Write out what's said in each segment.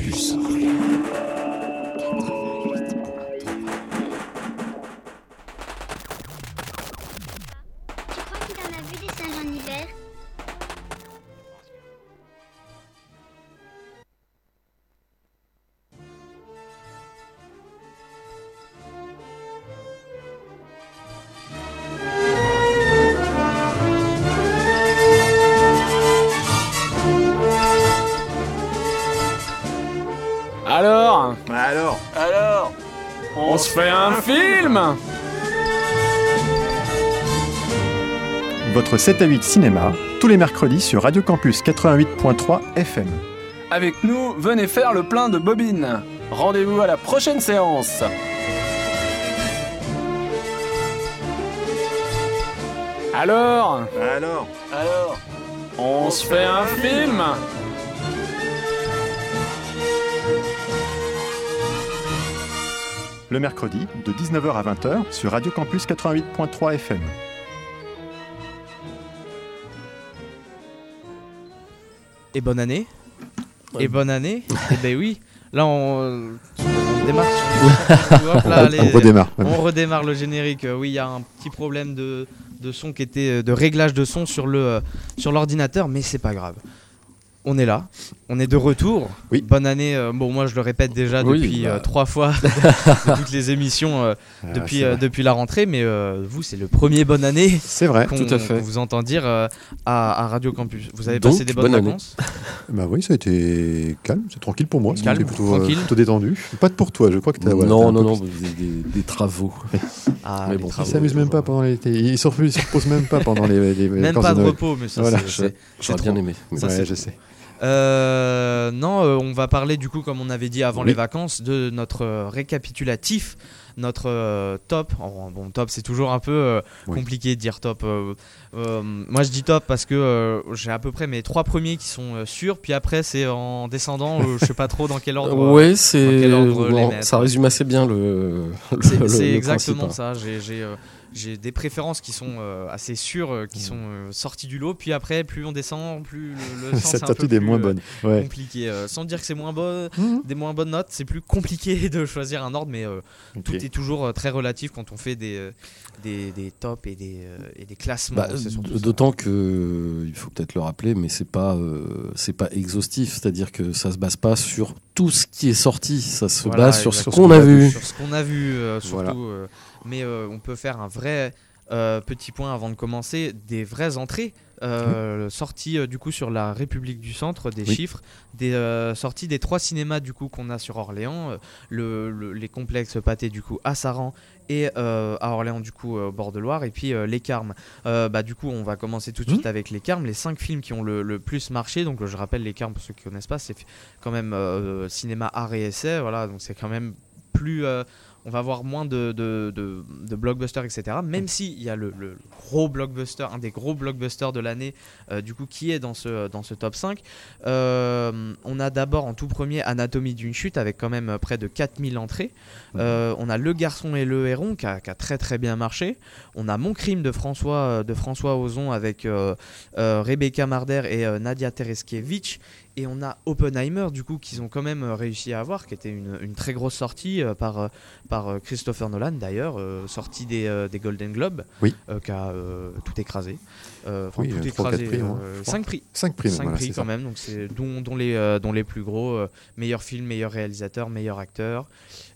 Campus. 7 à 8 cinéma, tous les mercredis sur Radio Campus 88.3 FM. Avec nous, venez faire le plein de bobines. Rendez-vous à la prochaine séance. Alors Alors Alors On se fait un film Le mercredi, de 19h à 20h sur Radio Campus 88.3 FM. Et bonne année. Et bonne année. Et ben oui. Là, on, on démarre. sur- Hop là, allez. on redémarre. On redémarre le générique. Euh, Oui, il y a un petit problème de, de son qui était de réglage de son sur le euh, sur l'ordinateur, mais c'est pas grave. On est là, on est de retour. Oui. Bonne année. euh, bon, moi je le répète déjà Oui, depuis bah. euh, trois fois de toutes les émissions euh, Ah, depuis euh, depuis la rentrée, mais euh, vous c'est le premier bonne année C'est vrai. qu'on Tout à fait. vous entend dire euh, à, à Radio Campus. Vous avez Donc, passé des bonnes bonne vacances Bah oui, ça a été calme, c'est tranquille pour moi. Calme, plutôt, euh, tranquille. plutôt détendu. Pas de pour toi, je crois que voilà, t'as non, non, non, des, des travaux. Ah, Mais les bon, Il travaux, s'amuse les même pas pendant l'été. Il se repose, il se repose même pas pendant les, les Même vacances pas de repos, mais ça Voilà, c'est-. J'aurais bien trop. aimé. Ça, je sais. Euh, non, euh, on va parler du coup, comme on avait dit avant Oui. les vacances, de notre euh, récapitulatif, notre top. Oh, bon, top, c'est toujours un peu Oui. compliqué de dire top. Moi, je dis top parce que j'ai à peu près mes trois premiers qui sont sûrs, puis après c'est en descendant. je sais pas trop dans quel ordre. dans c'est. bon, ça résume assez bien le. le- C'est exactement principe, hein. ça. J'ai j'ai, des préférences qui sont euh, assez sûres, euh, qui sont euh, sorties du lot. Puis après, plus on descend, plus le, le sens est un peu est plus, moins euh, bonne. Ouais. compliqué. sans dire que c'est moins bon, Mhm. des moins bonnes notes, c'est plus compliqué de choisir un ordre, mais tout est toujours très relatif quand on fait des, des, des tops et des, et des classements. Bah. D'autant que il faut peut-être le rappeler, mais c'est pas c'est pas exhaustif, c'est-à-dire que ça se base pas sur tout ce qui est sorti, ça se Voilà, base sur ce qu'on a vu. Sur ce qu'on a vu, surtout. Voilà. Mais euh, on peut faire un vrai euh, petit point avant de commencer, des vraies entrées. euh, sorties euh, du coup sur la République du Centre, des Oui. chiffres, des euh, sorties des trois cinémas du coup qu'on a sur Orléans, le, le- les complexes pâtés du coup à Saran et à Orléans du coup au bord de Loire et puis les Carmes. Bah du coup on va commencer tout de suite avec les Carmes, les cinq films qui ont le, le plus marché. Donc je rappelle les Carmes pour ceux qui connaissent pas, c'est quand même cinéma art et essai, voilà donc c'est quand même plus on va avoir moins de, de, de, de blockbusters, etc. Même si il y a le, le gros blockbuster, un des gros blockbusters de l'année, euh, du coup, qui est dans ce, dans ce top 5. Euh, on a d'abord en tout premier Anatomie d'une chute avec quand même près de 4000 entrées. Euh, on a Le Garçon et le Héron qui a, qui a très très bien marché. On a Mon Crime de François, de François Ozon avec Rebecca Marder et Nadia Tereskiewicz. Et on a Oppenheimer, du coup, qu'ils ont quand même euh, réussi à avoir, qui était une, une très grosse sortie euh, par, euh, par Christopher Nolan, d'ailleurs, sortie des, des Golden Globes, Oui. qui a tout écrasé. Euh, Enfin, Oui, tout euh, écrasé. prix, hein, euh, je crois. cinq prix. 5 prix, voilà, quand ça. même, donc c'est dont, dont les, euh, dont les plus gros. euh, meilleur film, meilleur réalisateur, meilleur acteur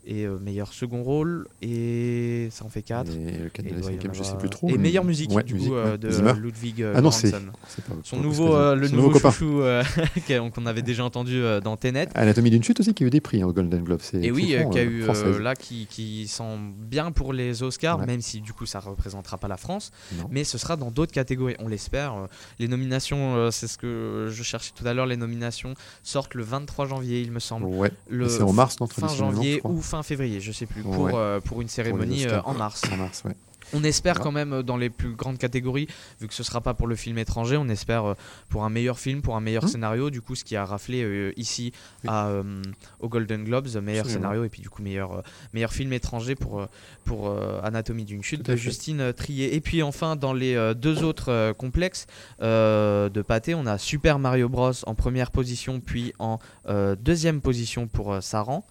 et meilleur second rôle. Et ça en fait 4. Et le Et doit y en je sais plus trop. Et meilleure musique, Ouais, du musique, coup, ouais. de Zimmer. Ludwig Ah non, c'est. Göransson. c'est pas- Son nouveau, le nouveau, chouchou euh, qu'on avait déjà entendu dans Tenet. Anatomie d'une chute aussi qui a eu des prix hein, au Golden Globe. c'est Et oui, qui a euh, eu là qui, qui sent bien pour les Oscars, même si du coup ça représentera pas la France, mais ce sera dans d'autres catégories, on l'espère. Euh, Les nominations, euh, c'est ce que je cherchais tout à l'heure, les nominations sortent le 23 janvier, il me semble. Ouais, c'est en mars, non fin janvier ou fin février, je sais plus, pour, euh, pour une cérémonie en mars. en mars, ouais. On espère Voilà. quand même euh, dans les plus grandes catégories, vu que ce sera pas pour le film étranger, on espère euh, pour un meilleur film, pour un meilleur Mhm. scénario, du coup ce qui a raflé euh, ici Oui. à, euh, au Golden Globes, meilleur Absolument. scénario et puis du coup meilleur, meilleur film étranger pour, pour euh, Anatomie d'une chute de. Justine Trier. Et puis enfin dans les deux autres complexes euh, de pâté, on a Super Mario Bros en première position, puis en deuxième position pour Saran.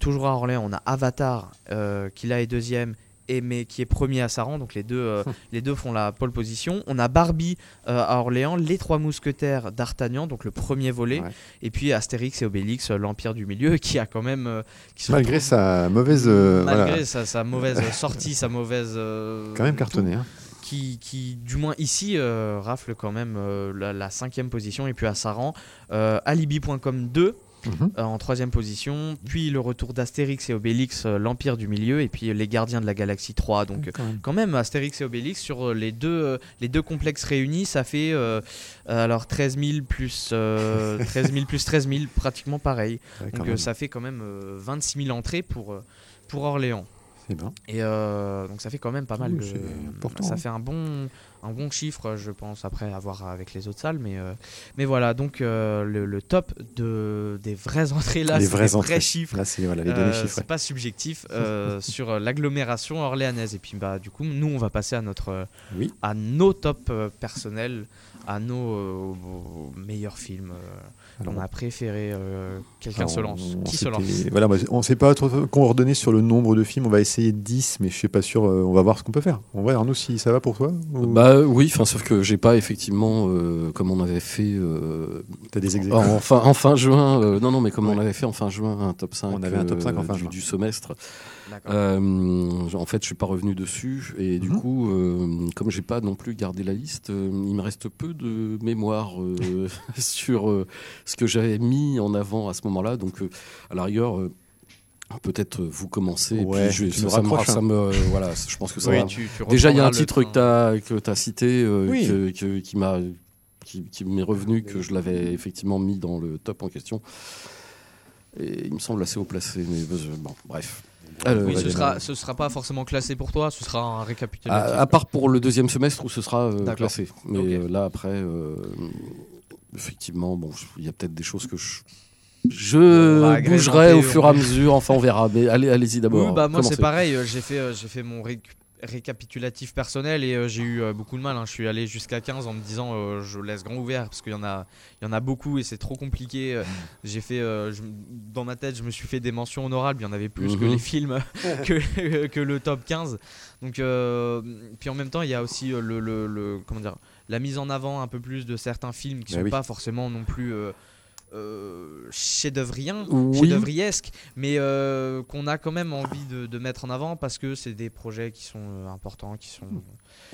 Toujours à Orléans, on a Avatar qui là est deuxième et mais qui est premier à Saran, donc les deux, euh, les deux font la pole position. On a Barbie euh, à Orléans, les trois mousquetaires d'Artagnan, donc le premier volet, Ouais. et puis Astérix et Obélix, euh, l'Empire du Milieu, qui a quand même... euh, qui Malgré retrouve- sa mauvaise. malgré voilà, sa, sa mauvaise sortie, sa mauvaise... quand même cartonné. hein. qui, qui, du moins ici, rafle quand même la, la cinquième position. Et puis à Saran, Alibi.com 2 Mhm. euh, en troisième position. Puis le retour d'Astérix et Obélix, euh, l'Empire du Milieu. Et puis euh, les Gardiens de la Galaxie 3. Donc Quand même. quand même, Astérix et Obélix, sur les deux, les deux complexes réunis, ça fait alors 13 000 plus, euh, 13 000 plus 13 000, pratiquement pareil. Ouais, Donc ça fait quand même euh, 26 000 entrées pour, pour Orléans. C'est bien. Et donc ça fait quand même pas mal. Oui, c'est important, ça hein. fait un bon, un bon chiffre, je pense, après à voir avec les autres salles. Mais, euh, mais voilà, donc euh, le, le top de, des vraies entrées là, c'est vrais chiffres. Là, c'est voilà, les Euh, données chiffrées. c'est pas subjectif sur l'agglomération orléanaise et puis bah du coup nous on va passer à notre Oui. à nos tops personnels à nos meilleurs films Alors, on a préféré euh, quelqu'un se lance on qui se lance Voilà, moi, on ne sait pas trop coordonner sur le nombre de films. On va essayer 10, mais je suis pas sûr. euh, on va voir ce qu'on peut faire. En vrai, Arnaud, si ça va pour toi ou- Bah oui, enfin sauf que j'ai pas effectivement euh, comme on avait fait euh, T'as des exemples. en, fin, en fin juin. euh, non non mais comme on avait fait en fin juin un top 5 On avait un top 5 en fin du, juin. du semestre. Euh, en fait, je suis pas revenu dessus et du Mhm. coup, euh, comme j'ai pas non plus gardé la liste, euh, il me reste peu de mémoire euh, sur ce que j'avais mis en avant à ce moment-là. Donc, à la rigueur, peut-être vous commencez. Ouais, et puis je, ça, me- ça hein. me, voilà, je pense que ça Oui, va. tu- tu Déjà, il y a un titre que tu as, cité Oui. que- que- qui m'a qui, qui m'est revenu que je l'avais effectivement mis dans le top en question. Et il me semble assez haut placé, mais bon, bref. Euh, oui, ce sera, ce sera pas forcément classé pour toi, ce sera un récapitulatif. À, à part pour le deuxième semestre où ce sera euh, classé. Mais euh, là, après, euh, effectivement, bon, il y a peut-être des choses que je, je bougerai au fur et à mesure. Enfin, on verra. Mais allez, allez-y d'abord. Oui, bah moi c'est pareil, j'ai fait, j'ai fait mon réc- récapitulatif personnel et euh, j'ai eu euh, beaucoup de mal. hein. Je suis allé jusqu'à 15 en me disant euh, je laisse grand ouvert parce qu'il y en a, il y en a beaucoup et c'est trop compliqué. J'ai fait, je- dans ma tête, je me suis fait des mentions honorables. Il y en avait plus que Mhm. les films que, que le top 15. Donc, puis en même temps, il y a aussi le, le- le- comment dire, la mise en avant un peu plus de certains films qui Bah sont oui. pas forcément non plus. Euh, chef-d'œuvriens, Oui. chef-d'œuvriesques, mais euh, qu'on a quand même envie de, de mettre en avant parce que c'est des projets qui sont euh, importants, qui sont.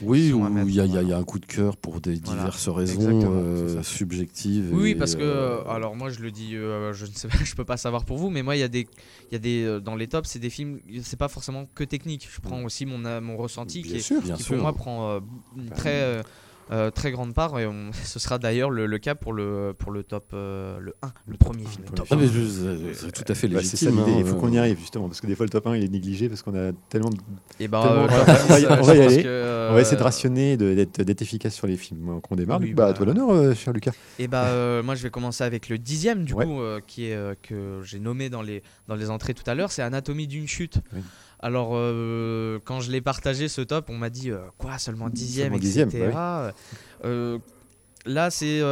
Oui, sont à où il y, a- y y un coup de cœur pour des Voilà. diverses raisons subjectives. Oui, et, parce que alors moi je le dis, je ne sais pas, je peux pas savoir pour vous, mais moi il y a des, y a des dans les tops, c'est des films, c'est pas forcément que technique. Je prends aussi mon mon ressenti qui Bien sûr. bien qui sûr. pour moi prend une très euh, euh, très grande part et on- ce sera d'ailleurs le, le cas pour le pour le top euh, le 1 le premier film Ah, 1. mais je- c'est tout à fait Bah, c'est ça légitime. l'idée. hein, Il faut euh, qu'on y arrive justement parce que des fois le top 1 il est négligé parce qu'on a tellement. De... et bah Tellement- euh, on va- 10, on va y- euh, aller. que, On va essayer de euh, rationner, d'être d'être efficace sur les films. Donc, On démarre. Oui, bah, à bah, toi l'honneur, euh, cher Lucas. Et bah euh, moi je vais commencer avec le dixième du Ouais. coup euh, qui est euh, que j'ai nommé dans les dans les entrées tout à l'heure, c'est Anatomie d'une chute. Oui. Alors euh, quand je l'ai partagé ce top, on m'a dit euh, quoi seulement dixième, etc. dixième, Euh, là c'est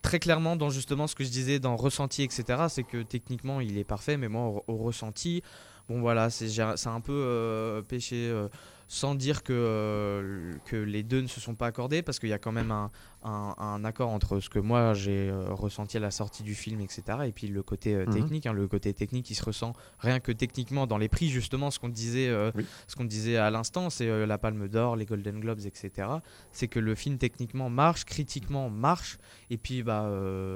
très clairement dans justement ce que je disais dans ressenti etc. C'est que techniquement il est parfait, mais moi au, au ressenti, bon voilà c'est un peu péché. sans dire que, que les deux ne se sont pas accordés, parce qu'il y a quand même un, un, un accord entre ce que moi j'ai euh, ressenti à la sortie du film, etc. Et puis le côté euh, Mhm. technique, hein, le côté technique qui se ressent rien que techniquement dans les prix, justement, ce qu'on disait, euh, Oui. ce qu'on disait à l'instant, c'est euh, la Palme d'Or, les Golden Globes, etc. C'est que le film techniquement marche, critiquement marche, et puis bah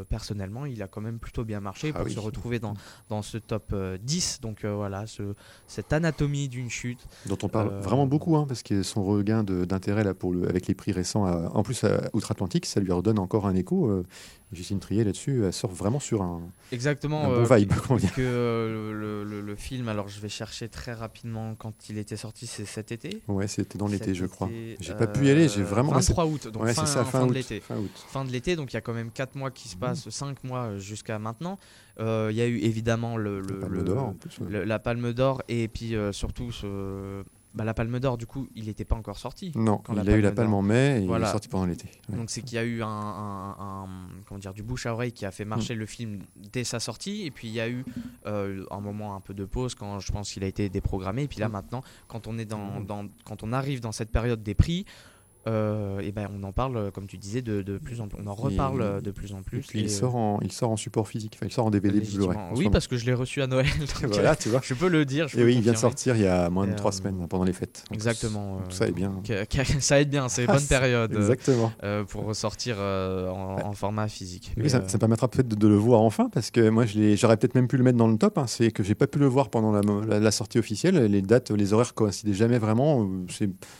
personnellement, il a quand même plutôt bien marché Ah pour oui. se retrouver dans, dans ce top euh, 10. Donc voilà, ce, cette anatomie d'une chute. dont on parle vraiment beaucoup, hein, parce que son regain d'intérêt là pour le, avec les prix récents, à- en plus à outre-Atlantique, ça lui redonne encore un écho. Euh, Justine Trier là-dessus, elle sort vraiment sur un, Exactement. un euh, bon vibe. dire. que euh, le, le- le film, alors je vais chercher très rapidement quand il était sorti, c'est cet été. Ouais, c'était dans l'été, je crois. J'ai pas pu y aller, j'ai vraiment- 23 août, donc ouais, fin, c'est ça, fin fin, de l'été. fin de l'été, donc il y a quand même 4 mois qui se Mhm. passent, 5 mois jusqu'à maintenant. Il y a eu évidemment le, le- Le Palme d'Or, ouais. la Palme d'Or et puis surtout ce- bah, la Palme d'Or, du coup, il n'était pas encore sorti. Non, quand il a eu la Palme en mai et il est sorti pendant l'été. Ouais. Donc c'est qu'il y a eu un, un- un- comment dire du bouche à oreille qui a fait Mm. marcher le film dès sa sortie et puis il y a eu euh, un moment un peu de pause quand je pense qu'il a été déprogrammé et puis là Mm. maintenant quand on est dans, Mm. dans- quand on arrive dans cette période des prix euh, et ben on en parle comme tu disais de, de plus en plus on en reparle Et- de plus en plus Et et, il euh, sort, en, il sort en support physique, enfin il sort en DVD Blu-ray. oui parce que je l'ai reçu à Noël voilà, tu vois. je peux le dire je Et oui, il vient de sortir il y a moins de Et, trois euh, semaines, pendant les fêtes. exactement Donc euh, ça est bien. ça aide bien c'est Ah, bonne période Exactement. euh, pour ressortir en, en format physique Oui, ça, ça me permettra peut-être de, de le voir enfin, parce que moi, j'aurais peut-être même pu le mettre dans le top. hein, c'est que j'ai pas pu le voir pendant la, la- la sortie officielle. Les dates, les horaires coïncidaient jamais vraiment.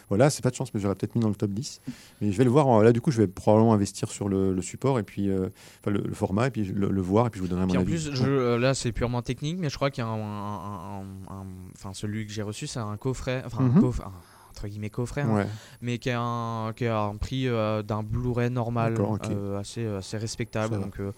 voilà, c'est pas de chance, mais j'aurais peut-être mis dans le top 10. Mais je vais le voir. Là, du coup, je vais probablement investir sur le, le support et puis euh, enfin, le, le format et puis le, le voir et puis je vous donnerai mon en avis. plus, je, euh, là c'est purement technique, mais je crois qu'il y a un, un- un- un- enfin celui que j'ai reçu, c'est un coffret, enfin un Mhm. coffre- un- entre guillemets coffret, hein, mais qui a un, qui a un prix euh, d'un Blu-ray normal, euh, assez, assez respectable. Donc euh,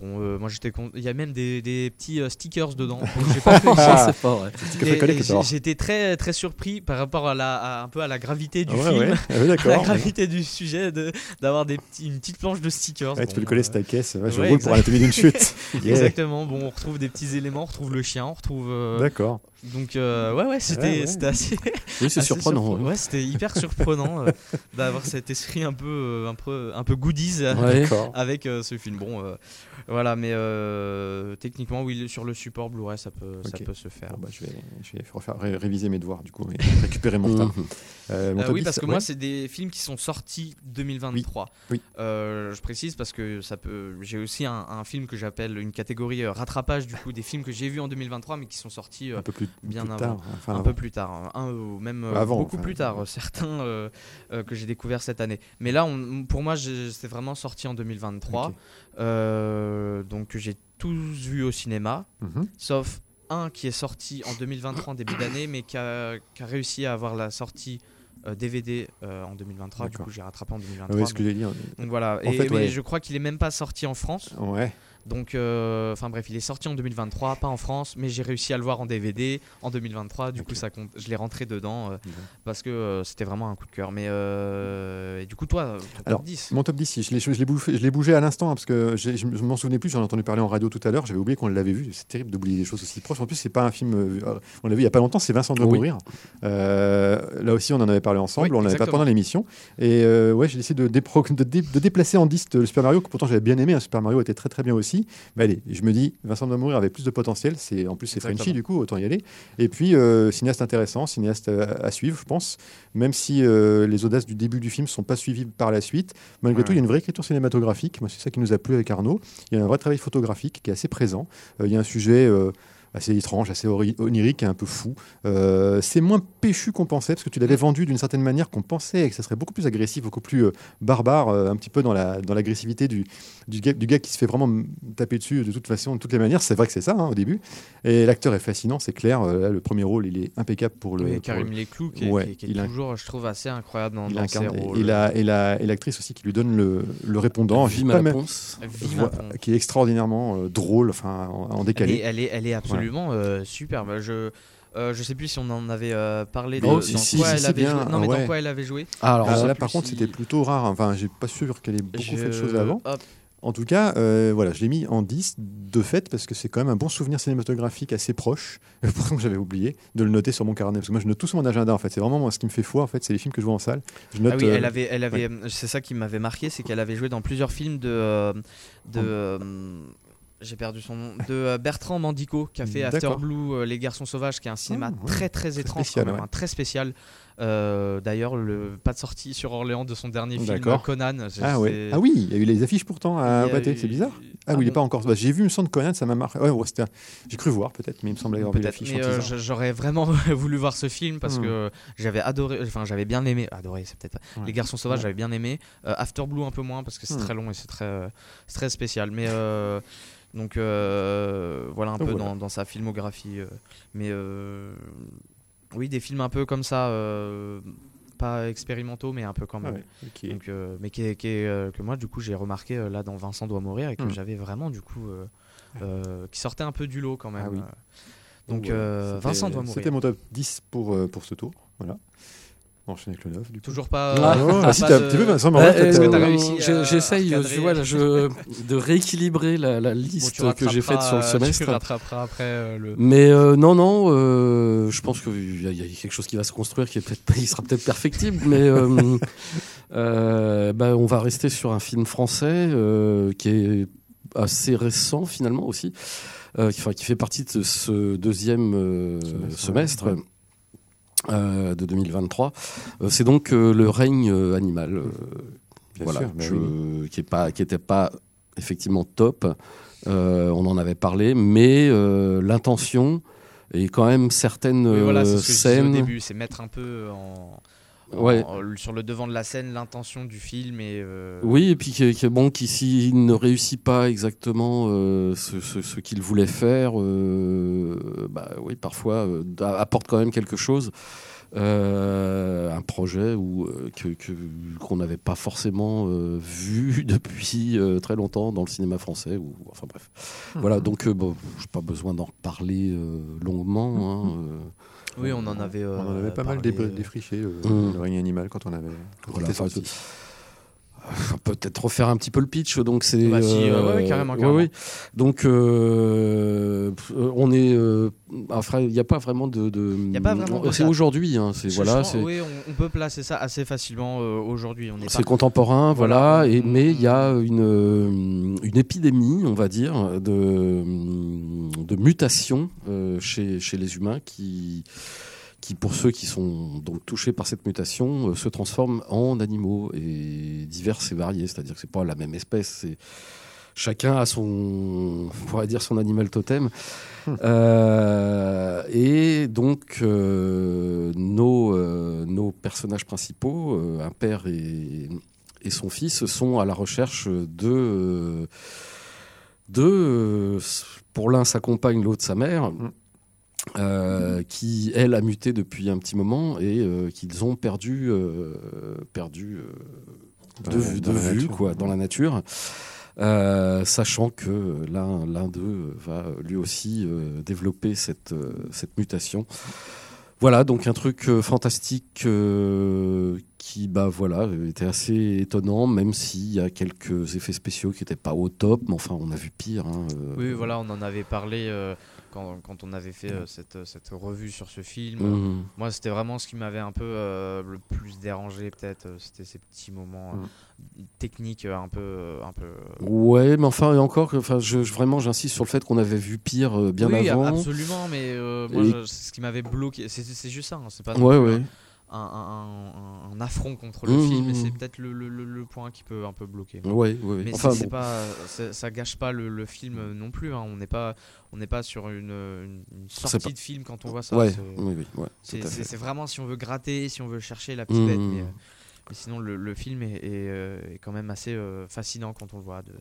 bon, euh, moi j'étais, con- il y a même des, des petits euh, stickers dedans. j'ai pas fait-. J'étais très très surpris par rapport à la, à un peu à la gravité du Ah ouais, film. ouais. Ah oui, La gravité du sujet, de- d'avoir des petits, une petite planche de stickers. Ouais, tu peux le coller euh, sur ta caisse. Ouais, je ouais, roule pour l'anatomie d'une chute. Yeah. Exactement. Bon, on retrouve des petits éléments, on retrouve le chien, on retrouve. euh, D'accord. Donc euh, ouais, ouais, c'était Ouais, ouais. c'était assez. Oui, c'est surprenant. surpre- ouais. Ouais, c'était hyper surprenant euh, d'avoir cet esprit un peu, euh, un peu, un peu goodies euh, avec euh, ce film. Bon, euh, voilà, mais euh, techniquement, oui, sur le support Blu-ray, ça peut, ça Ok. peut se faire. Bon, bah, je vais, je vais refaire- ré- réviser mes devoirs du coup et récupérer mon retard. Mhm. Euh, Euh, oui, 10, parce que ouais. moi, c'est des films qui sont sortis 2023. Oui. Euh, je précise parce que ça peut. J'ai aussi un, un film que j'appelle une catégorie rattrapage du coup des films que j'ai vus en 2023 mais qui sont sortis euh, un peu plus, bien plus avant. tard. Enfin, un avant. peu plus tard, hein. un ou même euh, Avant, beaucoup enfin, plus tard, ouais. certains euh, euh, que j'ai découvert cette année. Mais là, on- pour moi, c'est vraiment sorti en 2023, Ok. Euh, donc j'ai tous vu au cinéma, Mhm. sauf un qui est sorti en 2023 en début d'année, mais qui a, qui a réussi à avoir la sortie DVD euh, en 2023. Du coup, j'ai rattrapé en Ah 2023. ouais, ce que donc, j'ai dit. donc voilà. en Et, fait, mais ouais. je crois qu'il est même pas sorti en France. Ouais. Donc, euh, enfin bref, il est sorti en 2023, pas en France, mais j'ai réussi à le voir en DVD en 2023. Du coup, ça compte. Je l'ai rentré dedans euh, parce que euh, c'était vraiment un coup de cœur. Mais euh, et du coup, toi, ton top Alors, 10. Mon top 10, si, je l'ai- je l'ai bouffé- je l'ai bougé à l'instant hein, parce que je ne m'en souvenais plus, j'en ai entendu parler en radio tout à l'heure, j'avais oublié qu'on l'avait vu, c'est terrible d'oublier des choses aussi proches. En plus, c'est pas un film, on l'a vu il y a pas longtemps, c'est Vincent Oui. mourir. Là aussi, on en avait parlé ensemble, Oui, on en avait pas pendant l'émission. Et ouais, j'ai décidé de, de, dé- de déplacer en 10 le Super Mario, que pourtant j'avais bien aimé, un Super Mario était très très bien aussi. Mais allez, je me dis, Vincent doit mourir avait plus de potentiel, c'est, en plus c'est. Frenchy du coup, autant y aller. Et puis, euh, cinéaste intéressant, cinéaste à, à suivre, je pense, même si euh, les audaces du début du film ne sont pas suivies par la suite. Malgré Ouais. tout, il y a une vraie écriture cinématographique. Moi, c'est ça qui nous a plu avec Arnaud. Il y a un vrai travail photographique qui est assez présent. Euh, il y a un sujet euh, assez étrange, assez onirique et un peu fou. Euh, c'est moins péchu qu'on pensait, parce que tu l'avais vendu d'une certaine manière qu'on pensait que ça serait beaucoup plus agressif, beaucoup plus euh, barbare, euh, un petit peu dans la dans l'agressivité du, du, gars, du gars qui se fait vraiment taper dessus de toute façon, de toutes les manières. C'est vrai que c'est ça hein, au début. Et l'acteur est fascinant, c'est clair. Là, le premier rôle, il est impeccable pour le. Oui, Karim le- Leclou, qui est, Ouais, qui est- qui est il a- toujours, je trouve, assez incroyable dans, il dans ses rôles. et, la, et, la- et l'actrice aussi qui lui donne le, le répondant. Même- Vo- Macron. qui est extraordinairement euh, drôle, enfin en, en Elle est, décalé. elle, est, elle est absolument euh, superbe. Je, euh, je sais plus si on en avait euh, parlé de dans si, quoi si, elle si, avait bien, joué. Non, mais ouais. dans quoi elle avait joué Ah, alors, Ah, sais là, par contre, c'était plutôt rare. Enfin, j'ai pas sûr qu'elle ait beaucoup Je- fait de choses avant. hop, En tout cas, euh, voilà, je l'ai mis en 10 de fait parce que c'est quand même un bon souvenir cinématographique assez proche. Pourtant, j'avais oublié de le noter sur mon carnet parce que moi, je note tout sur mon agenda. En fait, c'est vraiment moi, ce qui me fait foi. En fait, c'est les films que je vois en salle. Je note. Ah oui, euh, elle avait, elle avait, c'est ça qui m'avait marqué, c'est qu'elle avait joué dans plusieurs films de, euh, de, Oh. euh, J'ai perdu son nom. De euh, Bertrand Mandico, qui a fait After D'accord. Blue, euh, Les Garçons Sauvages, qui est un cinéma Ah, ouais. très très étrange, spécial, même, ouais. hein, très spécial. Euh, D'ailleurs, le pas de sortie sur Orléans de son dernier film. Conan. Ah ouais. Ah oui, il y a eu les affiches pourtant à eu- c'est bizarre. Ah, oui, il bon. est pas encore. bah, J'ai vu, il me semble Conan, ça m'a marqué. Ouais, ouais, J'ai cru voir peut-être, mais il me semblait avoir vu l'affiche. euh, j'aurais vraiment voulu voir ce film parce Hmm. que j'avais adoré, enfin j'avais bien aimé, adoré c'est peut-être. Ouais. Les Garçons Sauvages Ouais. j'avais bien aimé, Euh, After Blue un peu moins parce que c'est Hmm. très long et c'est très, très spécial. Mais donc euh, voilà un Donc peu voilà. Dans, dans sa filmographie. euh, mais euh, oui des films un peu comme ça, pas expérimentaux mais un peu quand Ah même. ouais. Donc, mais qui est- qui est, que moi du coup j'ai remarqué là dans Vincent doit mourir et que Hmm. j'avais vraiment du coup qui sortait un peu du lot quand même. Ah oui. Donc c'était- Vincent doit mourir. C'était mon top 10 pour, pour ce tour. Voilà. On enchaîne avec le 9. Du coup. Toujours pas. Ah, euh, non, pas ah, si, t'as un petit peu, Vincent, mais Euh, euh, J'essaye, recadrer tu vois, là, je, de rééquilibrer la, la Bon, liste tu que j'ai faite sur le semestre. Tu rattraperas après euh, le. Mais euh, non, non, euh, je pense qu'il y, y a quelque chose qui va se construire qui est peut-être, il sera peut-être perfectible, mais euh, euh, bah, on va rester sur un film français euh, qui est assez récent finalement aussi, euh, qui, enfin, qui fait partie de ce deuxième euh, Semestre, semestre. ouais. Euh, de 2023, Euh, c'est donc euh, le règne euh, animal, euh, Bien voilà, sûr, bah je- oui. qui est pas, qui était pas effectivement top. Euh, on en avait parlé, mais euh, l'intention et quand même certaines Oui, voilà, c'est ce que je disais au scènes. début, c'est mettre un peu en. En- Ouais. en- sur le devant de la scène l'intention du film et euh, Oui, et puis bon, qui s'il ne réussit pas exactement euh, ce, ce- ce qu'il voulait faire, euh, bah oui, parfois euh, apporte quand même quelque chose. Euh, un projet où, euh, que qu'on n'avait pas forcément euh, vu depuis euh, très longtemps dans le cinéma français ou enfin bref voilà donc euh, bon j'ai pas besoin d'en reparler euh, longuement hein, euh, oui on en avait euh, On en avait pas mal parlé, dé- euh, défriché le, le règne animal quand on avait. quand Voilà, peut-être refaire un petit peu le pitch. Donc c'est. Bah si, euh, ouais, ouais, carrément, carrément. ouais. Donc euh, euh, on est. euh, enfin, il n'y a pas vraiment de. de Y a pas vraiment de C'est aujourd'hui. Hein, c'est voilà. C'est oui on, on peut placer ça assez facilement euh, aujourd'hui on est c'est contemporain, voilà. Voilà. Et Mm, mais mm, il y a une euh, une épidémie, on va dire, de de mutation euh, chez chez les humains qui qui, pour ceux qui sont donc touchés par cette mutation, euh, se transforment en animaux et divers et variés. C'est-à-dire que c'est pas la même espèce. C'est chacun a son, on pourrait dire son animal totem. Euh, et donc euh, nos nos personnages principaux, un père et et son fils, sont à la recherche de de pour l'un sa compagne, l'autre sa mère. Euh, qui elle a muté depuis un petit moment et euh, qu'ils ont perdu euh, perdu euh, de, vue- dans de la vue nature. quoi dans la nature. Euh, sachant que l'un l'un d'eux va lui aussi euh, développer cette euh, cette mutation. Voilà donc un truc euh, fantastique euh, qui bah voilà était assez étonnant même s'il y a quelques effets spéciaux qui n'étaient pas au top mais enfin on a vu pire hein, euh, oui voilà on en avait parlé euh, quand, quand on avait fait euh, cette, cette revue sur ce film mhm. Moi, c'était vraiment ce qui m'avait un peu euh, le plus dérangé, peut-être. euh, C'était ces petits moments euh, techniques euh, un peu. euh, un peu euh, Ouais, mais enfin, et encore, enfin, je, je- vraiment, j'insiste sur le fait qu'on avait vu pire euh, bien oui, avant. absolument, mais euh, moi, Et- je- c'est ce qui m'avait bloqué, c'est juste ça. hein, c'est pas Ouais, plus ouais. Un, un- un- un affront contre le Mmh, film, et mmh. c'est peut-être le, le- point qui peut un peu bloquer. Ouais. Mais Enfin, bon. pas, ça gâche pas le, le film non plus. hein, On n'est pas, on n'est pas sur une, sortie pas- de film quand on voit ça. ouais, c'est- oui, oui, ouais, vraiment si on veut gratter, si on veut chercher la petite Mmh, bête. mmh. Mais, euh, mais sinon, le, film est, est, euh, est quand même assez euh, fascinant quand on le voit. De,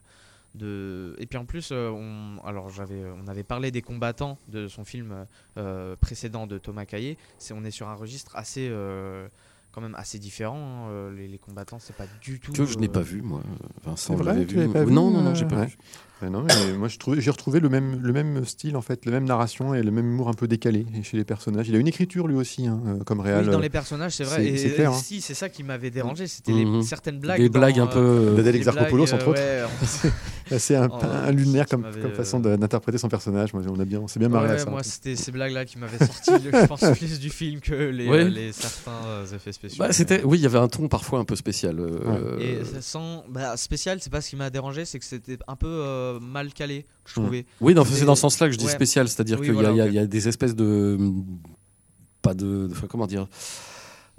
de... Et puis en plus, euh, on, alors j'avais, on avait parlé des combattants de son film euh, précédent de Thomas Caillé. C'est, on est sur un registre assez, euh, quand même assez différent. hein, euh, Les, les combattants, c'est pas du tout. Que je n'ai euh, pas vu, moi. Vincent vrai, l'avait tu vu. l'avais pas vu, non, non, non, euh, j'ai pas ouais. vu. Non, mais moi, j'ai retrouvé le même, le même style, en fait, la même narration et le même humour un peu décalé chez les personnages. Il a une écriture, lui aussi, hein, euh, comme réel. Oui, dans les personnages, c'est vrai. c'est- Et, c'est et clair, hein. si, c'est ça qui m'avait dérangé, c'était les, certaines blagues. Des dans, blagues un euh, peu. euh, D'Adèle Exarchopoulos, entre autres. euh, ouais, C'est un, Oh, un lunaire qui comme, comme façon euh, de- d'interpréter son personnage. Moi, on a bien, on s'est bien marré à ça. moi, c'était ces blagues-là qui m'avaient sorti, je pense, plus du film que les, Ouais. euh, les certains euh, effets spéciaux. Bah, c'était, oui, il y avait un ton parfois un peu spécial. euh, Et euh, ça sent bah, spécial, c'est pas ce qui m'a dérangé, c'est que c'était un peu euh, mal calé, je Mm. trouvais. Oui, c'est dans ce sens-là que je dis Ouais. spécial, c'est-à-dire Oui, qu'il y, voilà, y a des espèces de. Pas de. enfin, comment dire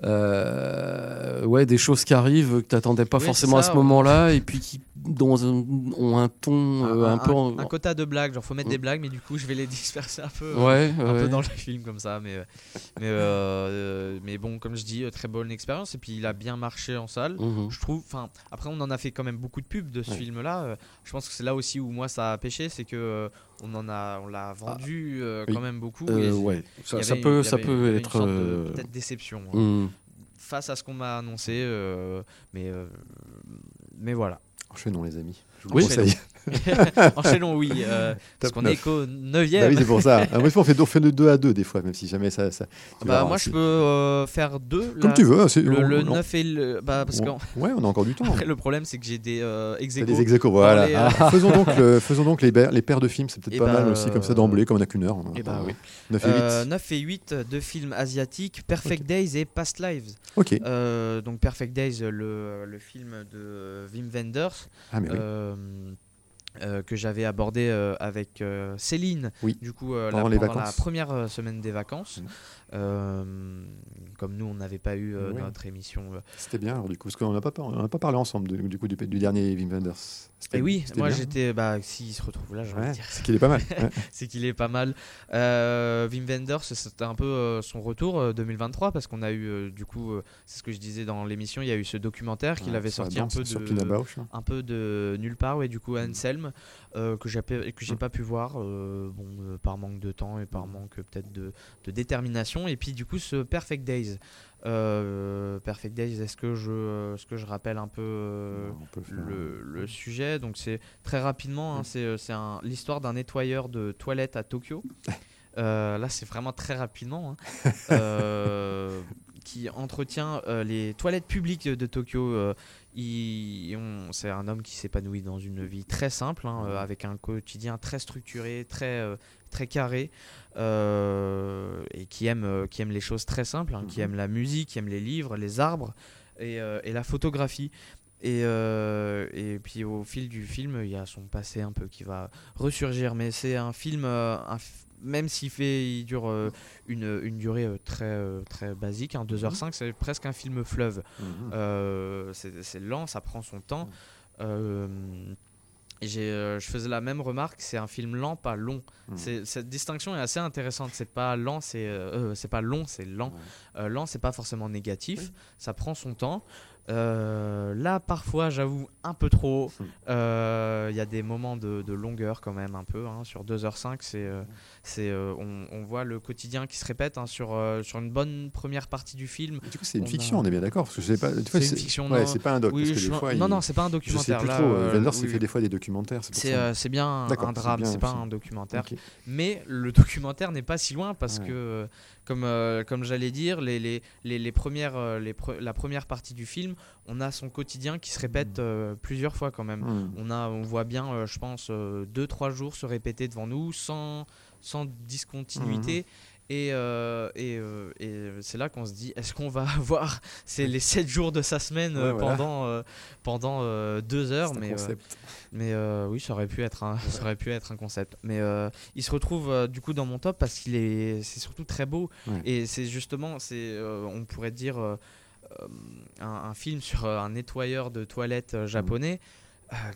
euh, ouais, des choses qui arrivent que tu n'attendais pas Oui, forcément à ce ouais. moment-là, et puis qui dont ont un ton euh, un, peu. en- un quota de blagues, genre faut mettre Mm. des blagues, mais du coup je vais les disperser un peu. euh, ouais, un ouais. peu dans le film comme ça mais mais euh, mais bon comme je dis très bonne expérience et puis il a bien marché en salle Mhm. je trouve enfin après on en a fait quand même beaucoup de pubs de ce film là je pense que c'est là aussi où moi ça a pêché c'est que on en a on l'a vendu euh, oui. quand même beaucoup Euh, ouais, ça, ça peut, y ça peut une être. euh, peut-être déception hein, mhm. face à ce qu'on m'a annoncé euh, mais euh, mais voilà Enchaînons, les amis. Je vous Oui. conseille. enchaînons oui euh, parce qu'on est qu'au Bah 9 oui, c'est pour ça. Ah, moi, on fait, on fait de 2 à 2 des fois, même si jamais ça. ça tu bah moi je peux euh, faire deux Comme là. tu veux. hein, le, le on- 9 et le bah parce on- Ouais, on a encore du temps. Après, le problème, c'est que j'ai des euh, ex des ex voilà. les, euh, Ah, faisons donc, le- faisons donc les, les paires de films, c'est peut-être Eh pas bah, mal aussi, comme ça d'emblée, comme on n'a qu'une heure. Eh bah oui. 9 et 8. Euh, 9 et 8, deux films asiatiques, Perfect Days et Past Lives. Ok. Euh, donc Perfect Days, le, le film de Wim Wenders, Ah, mais oui. Euh, que j'avais abordé euh, avec euh, Céline, Oui. du coup la, Pendant les la première semaine des vacances. Mhm. Comme nous, on n'avait pas eu notre émission. C'était bien, alors, du coup, parce qu'on n'a pas, on parlé ensemble du, du coup du, du dernier Wim Wenders. Et oui, moi j'étais. Bah, s'il se retrouve là, de Ouais, dire. c'est qu'il est pas mal. Ouais. c'est qu'il est pas mal. Euh, Wim Wenders, c'était un peu euh, son retour euh, 2023 parce qu'on a eu euh, du coup, euh, c'est ce que je disais dans l'émission, il y a eu ce documentaire qu'il Ouais, avait sorti un peu de là. un peu de nulle part, ouais, du coup Mm. Anselm euh, que j'ai pas- Mm. pas pu voir, euh, bon, euh, par manque de temps et par Mm. manque euh, peut-être de, de détermination. Et puis du coup ce Perfect Days, Euh, Perfect Days, est-ce que je, euh, ce que je rappelle un peu euh, le, le sujet? Donc c'est très rapidement, hein, Mm. c'est l'histoire d'un nettoyeur de toilettes à Tokyo. Euh, là, c'est vraiment très rapidement. hein. Qui entretient les toilettes publiques de Tokyo. C'est un homme qui s'épanouit dans une vie très simple, hein, avec un quotidien très structuré, très, euh, très carré, euh, et qui aime, euh, qui aime les choses très simples, hein, qui Mhm. aime la musique, qui aime les livres, les arbres et, euh, et la photographie. Et, euh, et puis au fil du film, il y a son passé un peu qui va ressurgir. Mais c'est un film, un même s'il fait, il dure euh, une, une durée euh, très, euh, très basique, hein, 2h05, c'est presque un film fleuve. Mhm. C'est lent, ça prend son temps. Euh, je faisais la même remarque, c'est un film lent, pas long. Mhm. Cette distinction est assez intéressante. C'est pas lent, c'est c'est pas long, c'est lent. Lent, c'est pas forcément négatif. Ça prend son temps. Euh, là, parfois, j'avoue, un peu trop. Euh, Il y a des moments de, de longueur quand même, un peu. hein. Sur 2h05, c'est, euh, c'est, euh, on, on voit le quotidien qui se répète hein, sur, euh, sur une bonne première partie du film. Et Du coup, c'est une On fiction, a- on est bien d'accord. Parce que sais pas. C'est une fiction, Ouais, c'est pas un doc. Oui, parce que je- des fois, non, il- non, c'est pas un Je sais documentaire. plus trop. euh, oui, fait des fois des documentaires. C'est C'est c'est bien un- c'est drame, c'est pas un documentaire. Mais le documentaire n'est pas si loin parce que, comme, euh, comme j'allais dire, les, les, les, les premières, les pre- la première partie du film, on a son quotidien qui se répète euh, plusieurs fois quand même. Mhm. On, a, on voit bien, euh, je pense, 2-3 jours se répéter devant nous sans, sans discontinuité. Et, euh, et, euh, et c'est là qu'on se dit, est-ce qu'on va avoir c'est les 7 jours de sa semaine euh, voilà. pendant, euh, pendant 2 heures? Mais, mais oui, ça aurait pu être un, ça aurait pu être un concept. Mais il se retrouve du coup dans mon top parce qu'il est, c'est surtout très beau Ouais. et c'est justement, c'est, on pourrait dire un, un film sur un nettoyeur de toilettes euh, japonais.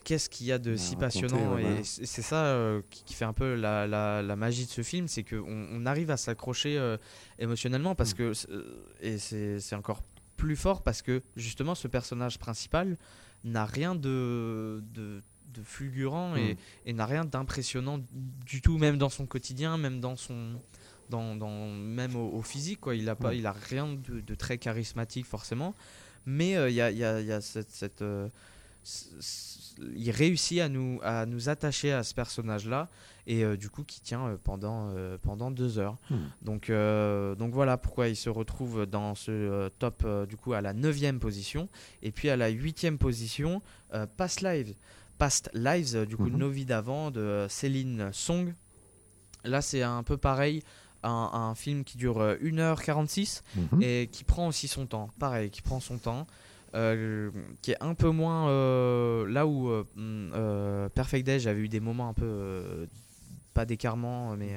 Qu'est-ce qu'il y a de si passionnant ouais, et c'est ça euh, qui, qui fait un peu la, la- la magie de ce film, c'est qu'on on arrive à s'accrocher euh, émotionnellement parce Mm. que euh, et c'est c'est encore plus fort parce que justement ce personnage principal n'a rien de, de, de fulgurant et, Mm. et n'a rien d'impressionnant du tout, même dans son quotidien, même dans son. Dans, dans- même au, au physique, quoi. Il a, pas, Ouais. il a rien de, de très charismatique, forcément. Mais euh, il y a, y a- y a cette. cette, c- c- il réussit à nous, à nous attacher à ce personnage-là, et euh, du coup, qui tient euh, pendant, euh, pendant deux heures. Hmm. Donc, donc voilà pourquoi il se retrouve dans ce top du coup à la 9 position et puis à la 8 position Past Lives Past Lives du coup Mhm. Nos vies d'avant de Céline Song là c'est un peu pareil un, un film qui dure euh, 1h46 Mhm. et qui prend aussi son temps pareil qui prend son temps euh, qui est un peu moins euh, là où euh, euh, Perfect Day j'avais eu des moments un peu pas d'écartement mais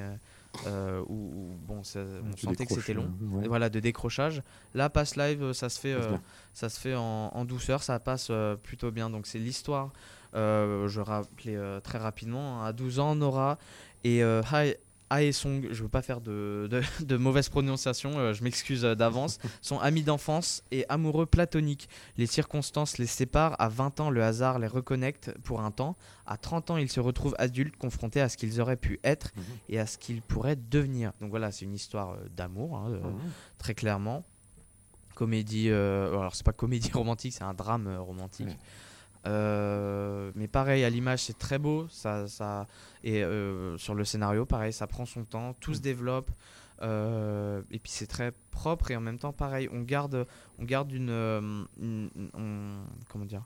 où, où, bon ça- on Tu sentait que c'était long décroches, ouais. Et voilà de décrochage là passe live ça se fait Ça se fait. en, en douceur ça passe plutôt bien donc c'est l'histoire je rappelais très rapidement hein, à 12 ans Nora et euh, Hae- Haesong, je veux pas faire de, de, de mauvaise prononciation, euh, je m'excuse euh, d'avance, sont amis d'enfance et amoureux platoniques. Les circonstances les séparent, à 20 ans le hasard les reconnecte pour un temps, à 30 ans ils se retrouvent adultes confrontés à ce qu'ils auraient pu être Mhm. et à ce qu'ils pourraient devenir. Donc voilà, c'est une histoire euh, d'amour, hein, Mhm. très clairement. Comédie, euh, alors c'est pas comédie romantique, c'est un drame romantique. Euh, mais pareil, à l'image, c'est très beau. Ça, ça, et euh, sur le scénario, pareil, ça prend son temps, tout se développe. euh, et puis c'est très propre et en même temps, pareil, on garde, on garde une, une- on- comment dire,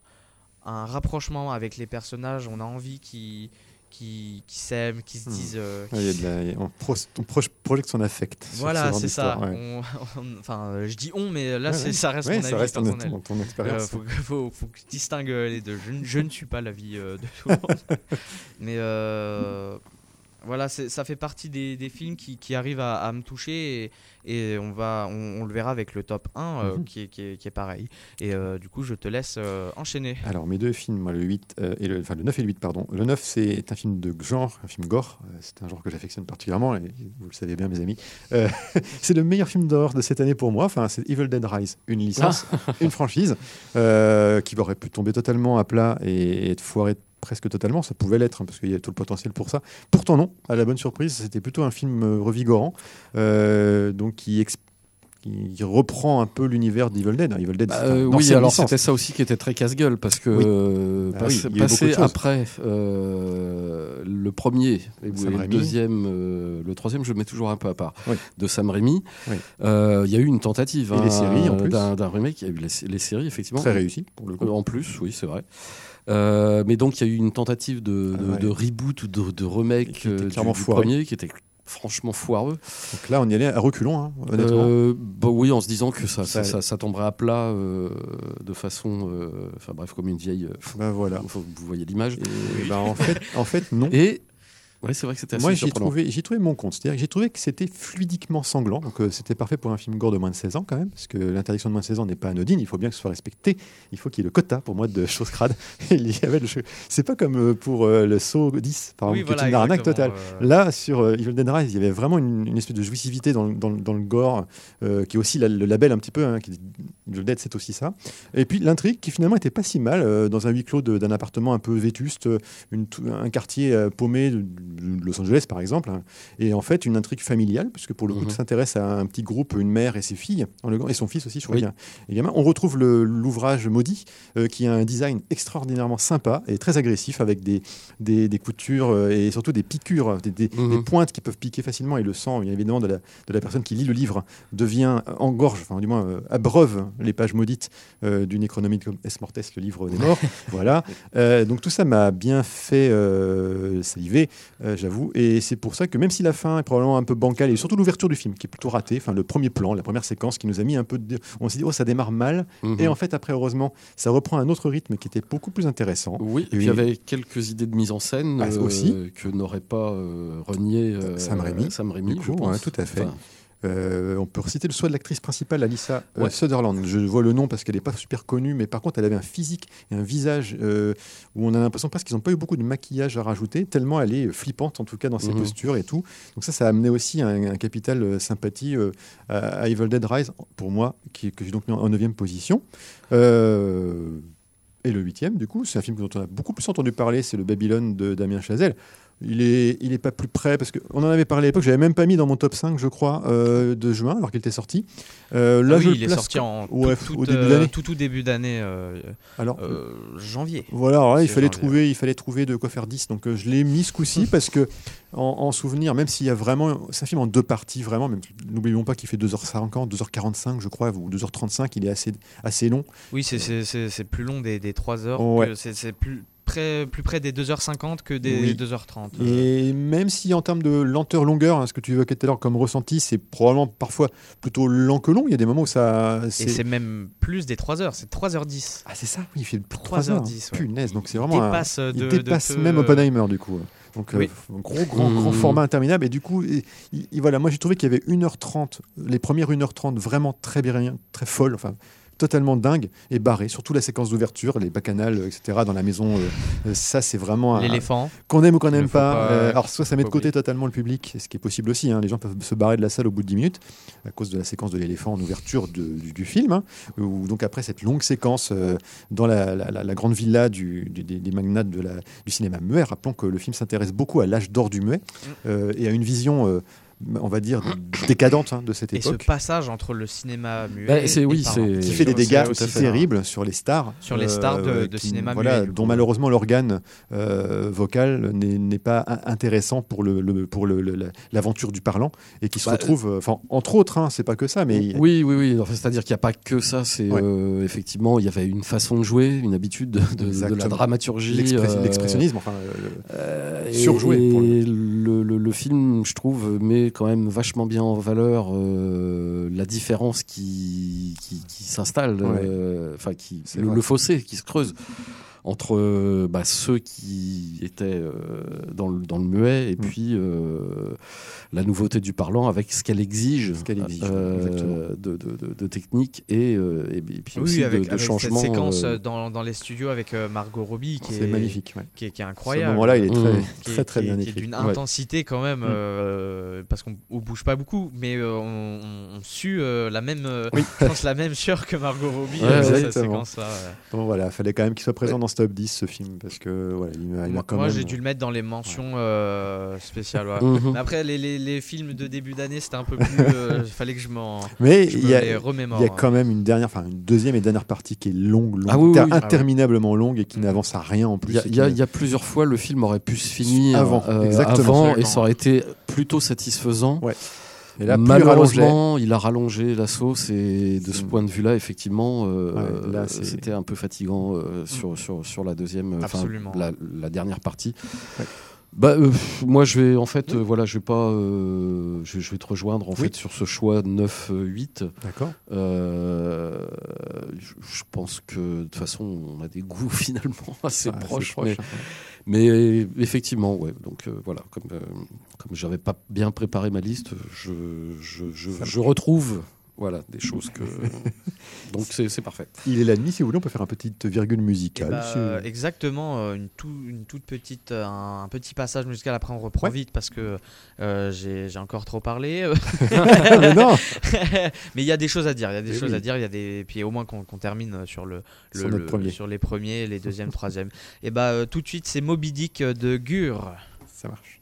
un rapprochement avec les personnages. On a envie qu'ils qui, qui s'aiment, qui se Hmm. disent. euh, Ouais, il y a de la- il y a- on, pro- on proche- projette son affect. voilà, c'est ça. d'histoire, ouais. On- on- enfin, je dis on, mais là, Ouais, ça reste ça personnel. ton, ton Euh, faut, que- faut, faut que je distingue euh, les deux. Je, ne- je ne suis pas l'avis euh, de tout le monde. Mais euh, voilà, c'est- ça fait partie des, des films qui, qui arrivent à, à me toucher et, et on, va, on, on le verra avec le top 1 euh, Mhm. qui, est, qui, est, qui est pareil. Et euh, du coup, je te laisse euh, enchaîner. Alors, mes deux films, moi, le, 8, euh, et le, enfin, le 9 et le 8, pardon. Le 9, c'est un film de genre, un film gore. Euh, C'est un genre que j'affectionne particulièrement, et vous le savez bien, mes amis. Euh, c'est le meilleur film d'horreur de cette année pour moi. Enfin, c'est Evil Dead Rise, une licence, une franchise, euh, qui aurait pu tomber totalement à plat et être foiré presque totalement. Ça pouvait l'être, hein, parce qu'il y a tout le potentiel pour ça. Pourtant, non. À la bonne surprise, c'était plutôt un film euh, revigorant, euh, donc qui explique reprend un peu l'univers d'Evil Dead. hein. Evil Dead, Bah, euh, oui, alors c'était ça aussi qui était très casse-gueule parce que Oui. euh, Ah passe- oui, passer après euh, le premier et le deuxième, le troisième, je le mets toujours un peu à part Oui. de Sam Raimi. Il y a eu une tentative plus. d'un remake. Il y a eu les, les séries effectivement. Très réussi, pour le coup. En plus, oui, c'est vrai. Euh, mais donc, il y a eu une tentative de, Ah de- ouais. de reboot ou de, de Et remake qui était euh, du, premier qui était franchement foireux. Donc là, on y allait à reculons, hein, honnêtement. Euh, bah oui, en se disant que ça, ça, Ça- ça- ça tomberait à plat euh, de façon. euh, Enfin bref, comme une vieille. Ben voilà. vous voyez l'image. Et ben, en, fait, en fait, non. Et. Ouais, c'est vrai que c'était assez Moi, j'ai trouvé, j'ai trouvé mon compte. C'est-à-dire que j'ai trouvé que c'était fluidiquement sanglant. Donc, euh, c'était parfait pour un film gore de moins de 16 ans, quand même. Parce que l'interdiction de moins de 16 ans n'est pas anodine. Il faut bien que ce soit respecté. Il faut qu'il y ait le quota, pour moi, de choses crades. Il y avait le C'est pas comme euh, pour euh, le saut 10, par exemple, qui est une arnaque totale. euh, Là, sur euh, Evil Dead Rise, il y avait vraiment une, une espèce de jouissivité dans, le- dans le- dans le gore, euh, qui est aussi la- le label un petit peu. Hein, qui, Evil Dead, c'est aussi ça. Et puis l'intrigue, qui finalement était pas si mal, euh, dans un huis clos d'un appartement un peu vétuste, une un quartier euh, paumé de, de Los Angeles, par exemple. hein. Et en fait, une intrigue familiale, puisque pour le coup, Mhm. tu s'intéresse à un petit groupe, une mère et ses filles, et son fils aussi, je crois Oui. gamin. On retrouve l'ouvrage maudit, euh, qui a un design extraordinairement sympa et très agressif, avec des, des, des coutures euh, et surtout des piqûres, des, des- Mhm. des pointes qui peuvent piquer facilement. Et le sang, bien évidemment, de la, de la personne qui lit le livre devient engorge, enfin du moins euh, abreuve les pages maudites euh, du Necronomicon Est Mortes, le livre des morts. voilà. Euh, donc tout ça m'a bien fait euh, saliver, euh, j'avoue. Et c'est pour ça que même si la fin est probablement un peu bancale, et surtout l'ouverture du film qui est plutôt ratée, enfin le premier plan, la première séquence qui nous a mis un peu de... On s'est dit, oh ça démarre mal. Mhm. Et en fait, après, heureusement, ça reprend un autre rythme qui était beaucoup plus intéressant. Oui, et puis il y avait quelques idées de mise en scène Ah, euh, aussi. que n'aurait pas euh, renié euh, Sam Raimi, Sam Raimi, je coup, pense. tout à fait. Enfin, Euh, on peut reciter le choix de l'actrice principale, Alyssa euh, Ouais. Sutherland. Je vois le nom parce qu'elle n'est pas super connue, mais par contre, elle avait un physique et un visage euh, où on a l'impression presque qu'ils n'ont pas eu beaucoup de maquillage à rajouter, tellement elle est flippante, en tout cas dans ses Mhm. postures et tout. Donc ça, ça a amené aussi un, un capital euh, sympathie euh, à, à Evil Dead Rise, pour moi, qui, que j'ai donc mis en 9 position. Euh, et le huitième, du coup, c'est un film dont on a beaucoup plus entendu parler, c'est le Babylone de Damien Chazelle. Il est, il est pas plus près parce qu'on en avait parlé à l'époque. J'avais même pas mis dans mon top 5, je crois, euh, de juin, alors qu'il était sorti. Euh, ah là, oui, je il est sorti en Ouais, tout, au tout, début euh, d'année. tout, tout début d'année, euh, Alors, euh, janvier. voilà, alors là, il fallait janvier. trouver, il fallait trouver de quoi faire 10. Donc, euh, je l'ai mis ce coup-ci parce que, en, en souvenir, même s'il y a vraiment, c'est un film en deux parties, vraiment. N'oublions pas qu'il fait 2h50, 2h45, je crois, ou 2h35. Il est assez, assez long. Oui, c'est- plus long des, des 3 heures. Ouais. c'est plus près, plus près des 2h50 que des Oui. 2h30. Et même si en termes de lenteur-longueur, hein, ce que tu évoquais tout à l'heure comme ressenti, c'est probablement parfois plutôt lent que long. Il y a des moments où ça. Et c'est même plus des 3h, c'est 3h10. Ah, c'est ça, oui, il fait plus de 3 heures. 3h10, ouais. Punaise, donc c'est Il vraiment. un- dépasse de, Il de dépasse peu- même Oppenheimer du coup. Donc euh, Oui. un gros grand, grand Mmh. format interminable et du coup et- et- voilà moi j'ai trouvé qu'il y avait 1h30 les premières 1h30 vraiment très bien très folles enfin totalement dingue et barré surtout la séquence d'ouverture les bacchanales etc dans la maison euh, euh, ça c'est vraiment un- L'éléphant. qu'on aime ou qu'on n'aime pas, pas- euh, alors soit ça met de côté oublier. totalement le public, ce qui est possible aussi, hein, les gens peuvent se barrer de la salle au bout de 10 minutes à cause de la séquence de l'éléphant en ouverture de- du, du film, hein, ou donc après cette longue séquence euh, dans la, la- la- la grande villa du- du- des, des magnates de la- du cinéma muet. Rappelons que le film s'intéresse beaucoup à l'âge d'or du muet Mm. euh, et à une vision, euh, on va dire, décadente hein, de cette Et ce époque. passage entre le cinéma muet Bah, et oui, qui fait des dégâts aussi terribles sur les stars. Sur les stars de- qui- cinéma voilà, muet, dont malheureusement l'organe euh, vocal n'est pas in- intéressant pour le, le- pour le- le- la- l'aventure du parlant et qui se Bah, retrouve, euh, enfin entre autres, hein, c'est pas que ça, mais Oui, oui, oui. Enfin, C'est-à-dire qu'il n'y a pas que ça. C'est Ouais. euh, effectivement, il y avait une façon de jouer, une habitude de, de- de la dramaturgie. l'express- euh, l'expressionnisme, enfin, euh, euh, surjoué, Et, pour le- le, le- le film, je trouve, met quand même vachement bien en valeur euh, la différence qui, qui, qui s'installe, Ouais. euh, enfin, le fossé qui se creuse entre euh, bah, ceux qui étaient euh, dans, le, dans le muet et Mm. puis euh, la nouveauté du parlant avec ce qu'elle exige, Ce qu'elle exige, de, de, de- de technique et, et, puis Oui, aussi avec, de, avec changement. cette séquence dans, dans les studios avec Margot Robbie qui c'est est, magnifique. ouais. qui est, qui est Ce incroyable. moment-là, il est très, Mmh. qui est- très, très est- bien qui est écrit. d'une Ouais. intensité quand même, Mm. euh, parce qu'on on bouge pas beaucoup, mais on, on, on sue la même, Oui. je pense la même sueur que Margot Robbie Ouais, cette séquence-là. Bon, voilà, fallait quand même qu'il soit présent dans ce top 10 ce film parce que voilà, il m'a, il m'a Moi, quand moi, même. j'ai dû le mettre dans les mentions euh, spéciales. ouais. mhm. Après, les, les, les films de début d'année, c'était un peu plus. euh, Il fallait que je m'en. Mais il y a, il y a hein. quand même une dernière, enfin une deuxième et dernière partie qui est longue, longue Ah oui, oui, inter- oui. interminablement longue et qui n'avance à rien en plus. Il y, a, il y a- a plusieurs fois le film aurait pu se finir Avant, euh, exactement. avant, et ça aurait été plutôt satisfaisant. Et là. Malheureusement, il a rallongé la sauce et de ce point de vue-là, effectivement, euh, Ouais, c'était un peu fatigant euh, sur, sur, sur la deuxième, euh, la, la dernière partie. Ouais. Bah, euh, moi, je vais en fait, euh, voilà, je vais pas, euh, je, je vais te rejoindre en Oui. fait sur ce choix 9-8. D'accord. Je, je pense que de toute façon, on a des goûts finalement assez Ah, proches. proche, mais- hein. mais effectivement, ouais. Donc voilà, comme comme j'avais pas bien préparé ma liste, je je, je retrouve voilà des choses que donc c'est parfait. Il est la nuit, si vous voulez, on peut faire une petite virgule musicale. Bah, si- euh, exactement, euh, une, tout- une toute petite, un, un petit passage musical. Après, on reprend Ouais. vite parce que euh, j'ai j'ai encore trop parlé. Mais non Mais il y a des choses à dire. Il y a des Eh choses oui. à dire. Il y a des. Puis au moins qu'on termine sur le, le- Sur le- premier. sur les premiers, les deuxièmes, troisièmes. Et bah euh, tout de suite, c'est Moby Dick de Gur. Ça marche.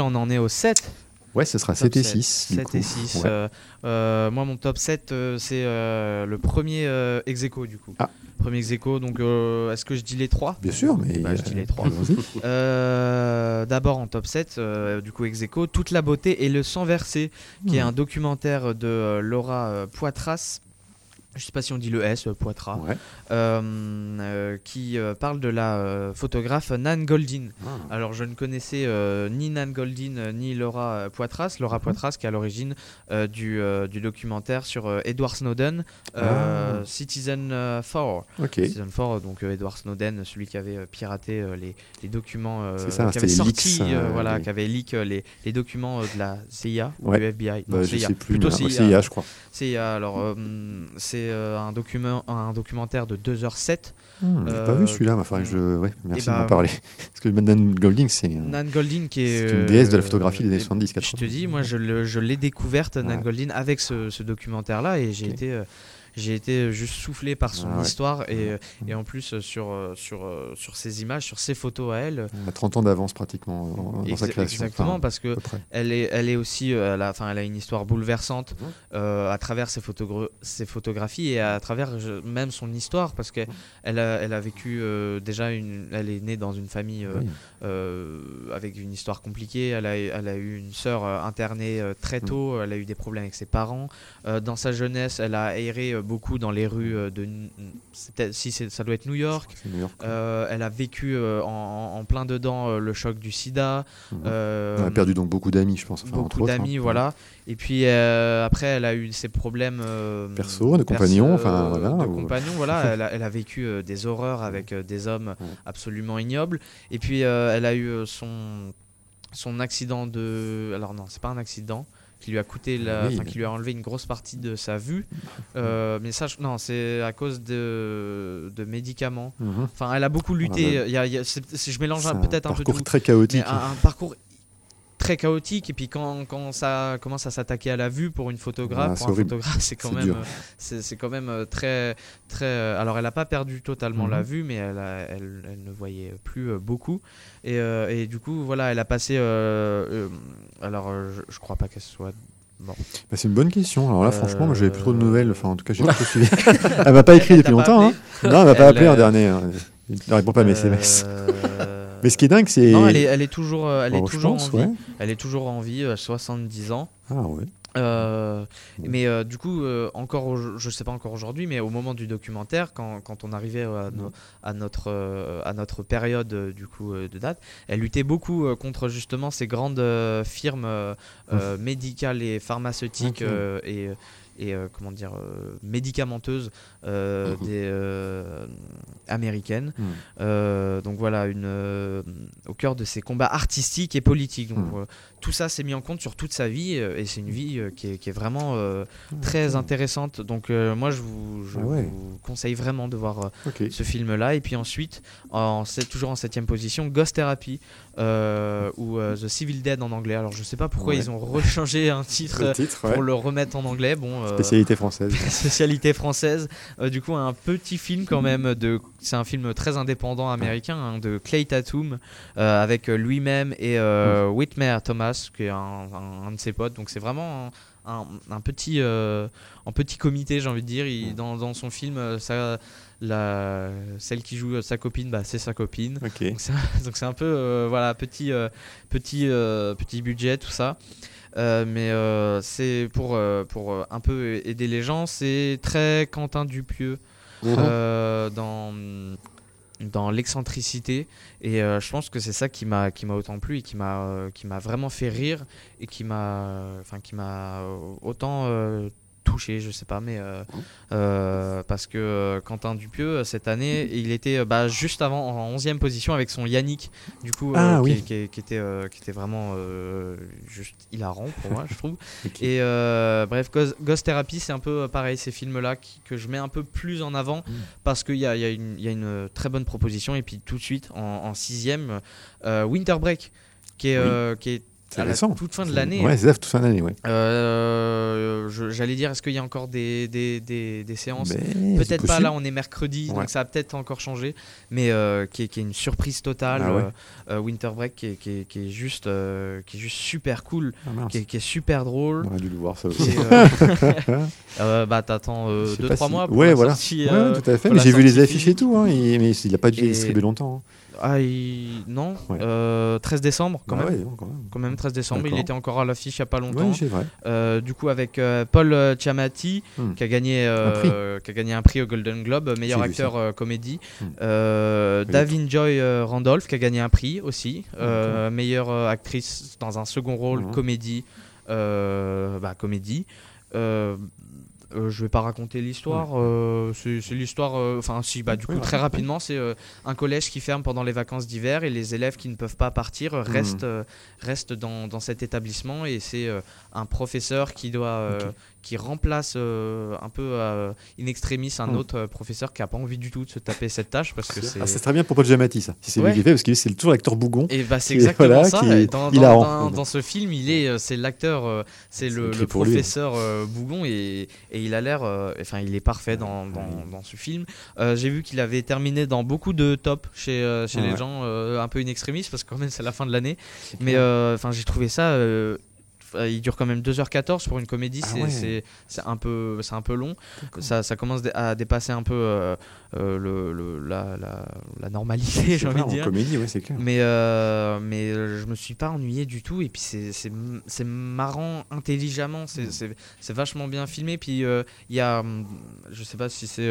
Là, on en est au 7. Ouais, ce sera Top 7 et 7, 6. du 7 coup. et 6. Ouais. euh, euh, moi, mon top 7, euh, c'est le premier ex aequo, du coup. Ah. Premier ex aequo, donc est-ce que je dis les trois? Bien sûr, mais. Bah, je dis les trois. allons-y. Euh, D'abord en top 7, euh, du coup ex aequo, Toute la beauté et le sang versé, qui est Hmm. un documentaire de Laura Poitras. Je sais pas si on dit le S, euh, Poitras. Ouais. euh, euh, qui euh, parle de la photographe Nan Goldin. Ah. Alors je ne connaissais ni Nan Goldin ni Laura Poitras. Laura Mhm. Poitras qui est à l'origine du, du documentaire sur Edward Snowden, Ah. Citizen euh, 4. Ok. Citizen 4, donc Edward Snowden, celui qui avait piraté les, les documents, C'est ça, qui avait sorti, leaks, voilà, les- qui avait leak les, les documents de la CIA ou du FBI. Bah, je CIA. sais plus. Plutôt CIA. CIA, je crois. CIA. Alors euh, c'est euh, un document, un documentaire de 2h07. Hmm, J'ai pas Euh, vu celui-là, mais enfin, je... ouais, merci bah, de m'en parler. Parce que Madame Golding, c'est. euh, Nan Goldin qui est, une déesse de la euh, photographie des années et 70, Je 80. te dis, moi je l'ai découverte Nan Ouais. Goldin avec ce, ce documentaire-là et j'ai été euh, j'ai été juste soufflé par son Ah ouais. histoire et, Ouais. euh, et en plus euh, sur, euh, sur, euh, sur ses images, sur ses photos à elle. Elle a 30 ans d'avance pratiquement dans, sa création. Exactement, Enfin, parce que elle est, elle est aussi, euh, elle, a, elle a une histoire bouleversante Mhm. euh, à travers ses, ses photographies et à travers même son histoire, parce qu'elle elle a, elle a vécu euh, déjà, une, elle est née dans une famille euh, Oui. euh, avec une histoire compliquée. Elle a, elle a eu une sœur euh, internée euh, très tôt. Elle a eu des problèmes avec ses parents. Euh, dans sa jeunesse, elle a erré euh, beaucoup dans les rues euh, de. Si ça doit être New York. C'est New York. Euh, elle a vécu euh, en, en plein dedans le choc du sida. Mhm. euh, Elle a perdu donc beaucoup d'amis, je pense. enfin, beaucoup d'amis, hein. voilà. Et puis après, elle a eu ses problèmes Perso, de compagnons, enfin, voilà, de ou- compagnons, voilà. elle, a, elle a vécu des horreurs avec des hommes absolument ignobles. Et puis elle a eu son son accident de, alors non, c'est pas un accident qui lui a coûté la, Oui. qui lui a enlevé une grosse partie de sa vue. Euh, mais ça, non, c'est à cause de de médicaments. Mhm. Enfin, elle a beaucoup lutté. Il y a- il y a- je mélange un- peut-être un peu parcours tout. très chaotique. Un, un parcours très chaotique et puis quand, quand ça commence à s'attaquer à la vue pour une photographe Ah, c'est pour un photographe c'est quand même euh, c'est c'est quand même euh, très très euh, alors elle a pas perdu totalement la Mhm. vue mais elle, a- elle, elle ne voyait plus beaucoup et, euh, et du coup voilà elle a passé euh, euh, alors je, je crois pas qu'elle soit bon Bah, c'est une bonne question. Alors là, franchement, moi, j'avais plus trop de nouvelles. Enfin, en tout cas, j'ai pas suivi. elle m'a pas écrit Elle depuis longtemps. hein. Non, elle m'a pas appelé en dernier. hein. Elle répond pas à mes SMS. Mais ce qui est dingue, c'est. non elle est, elle est toujours euh, elle est toujours pense, en vie ouais. elle est toujours en vie euh, 70 ans Ah ouais. Euh, mais euh, du coup, euh, encore, je sais pas encore aujourd'hui, mais au moment du documentaire, quand, quand on arrivait à, no- à notre à notre période du coup de date, elle luttait beaucoup contre justement ces grandes firmes médicales et pharmaceutiques et et euh, comment dire euh, médicamenteuses euh, Mhm. des américaines. Mhm. Donc voilà, une, au cœur de ses combats artistiques et politiques. Donc Mhm. Tout ça s'est mis en compte sur toute sa vie euh, et c'est une vie euh, qui, est, qui est vraiment euh, très intéressante. Donc euh, moi je vous, je Ah ouais. vous conseille vraiment de voir euh, ce film-là. Et puis ensuite, en, toujours en septième position, Ghost Therapy ou The Civil Dead en anglais. Alors je sais pas pourquoi Ouais. ils ont rechangé un titre Le titre, pour ouais. le remettre en anglais. Bon, Spécialité française. spécialité française. Du coup, un petit film quand même. De, c'est un film très indépendant américain hein, de Clay Tatum avec lui-même et Whitmer Thomas, qui est un, un- un de ses potes. Donc c'est vraiment un, petit, euh, un petit comité, j'ai envie de dire. Il- dans, dans son film, euh, ça, la, celle qui joue euh, sa copine, bah, c'est sa copine. Donc c'est un peu euh, voilà petit euh, petit euh, petit budget tout ça. Euh, mais euh, c'est pour euh, pour euh, un peu aider les gens. C'est très Quentin Dupieux euh, dans dans l'excentricité. Et euh, je pense que c'est ça qui m'a qui m'a autant plu et qui m'a euh, qui m'a vraiment fait rire et qui m'a enfin qui m'a euh, autant touché je sais pas mais euh, euh, parce que euh, Quentin Dupieux cette année il était bah, juste avant en 11e position avec son Yannick du coup Ah, qui, oui. qui- qui était euh, qui était vraiment euh, juste hilarant pour moi je trouve et euh, bref, Ghost, Ghost Therapy, c'est un peu pareil, ces films-là que je mets un peu plus en avant Mm. parce qu'il y a, il y, a une- il y a une très bonne proposition. Et puis tout de suite, en, en sixième, euh, Winter Break, qui est, Oui. euh, qui est C'est la récent. toute fin de l'année. Ouais, c'est ça, toute fin d'année, ouais. Euh, J'allais dire, est-ce qu'il y a encore des, des, des, des séances? Mais Peut-être pas, là on est mercredi, Ouais. donc ça a peut-être encore changé, mais euh, qui, est, qui est une surprise totale. Ah ouais. euh, Winter Break qui est, qui est- qui est juste, qui est juste super cool, Ah, qui est, super drôle. On aurait dû le voir ça aussi. bah t'attends Je sais 2-3 pas si- mois pour ouais, la voilà. sortie, Ouais, tout à fait. Mais la j'ai vu les affiches et tout, hein, et- mais il n'a pas dû Et- distribuer longtemps. hein. Ah, il- non, Ouais. euh, 13 décembre quand Ah même. ouais, quand même. Quand même 13 décembre, il était encore à l'affiche il y a pas longtemps. Vrai. Euh, du coup avec euh, Paul Giamatti Hmm. qui a gagné qui a gagné un prix au Golden Globe meilleur acteur comédie Hmm. Davin Joy Randolph qui a gagné un prix aussi euh, meilleure actrice dans un second rôle Mhm. comédie bah, comédie Euh, je vais pas raconter l'histoire. euh, c'est l'histoire. euh, Enfin, si, bah, du coup, Oui, très ouais. rapidement, c'est euh, un collège qui ferme pendant les vacances d'hiver et les élèves qui ne peuvent pas partir euh, restent, restent dans, dans cet établissement et c'est un professeur qui doit. Qui remplace euh, un peu euh, in extremis un Hmm. autre euh, professeur qui a pas envie du tout de se taper cette tâche parce que c'est. Ah, c'est très bien pour Paul Giamatti, ça. Si c'est Ouais. lui qui fait, parce que c'est toujours l'acteur bougon. Et bah c'est exactement voilà, ça. qui est Dans, dans- hilarant. dans- dans ce film, il est, euh, c'est l'acteur, c'est le, lui. professeur euh, Bougon et, et il a l'air, euh, enfin il est parfait dans, dans, dans ce film. Euh, J'ai vu qu'il avait terminé dans beaucoup de tops chez, chez les gens, euh, un peu in extremis parce que quand même c'est la fin de l'année. Mais euh, enfin j'ai trouvé ça. Euh, il dure quand même 2h14 pour une comédie, Ah c'est ouais. un peu, un peu long. Ça, ça commence à dépasser un peu euh, euh, le, le- la, la, la normalité, j'ai envie de dire. comédie, ouais, c'est clair. Mais, euh, mais je me suis pas ennuyé du tout. Et puis c'est- marrant intelligemment. C'est Mm. c'est- vachement bien filmé. Puis euh, il y a. hum, Je sais pas si c'est.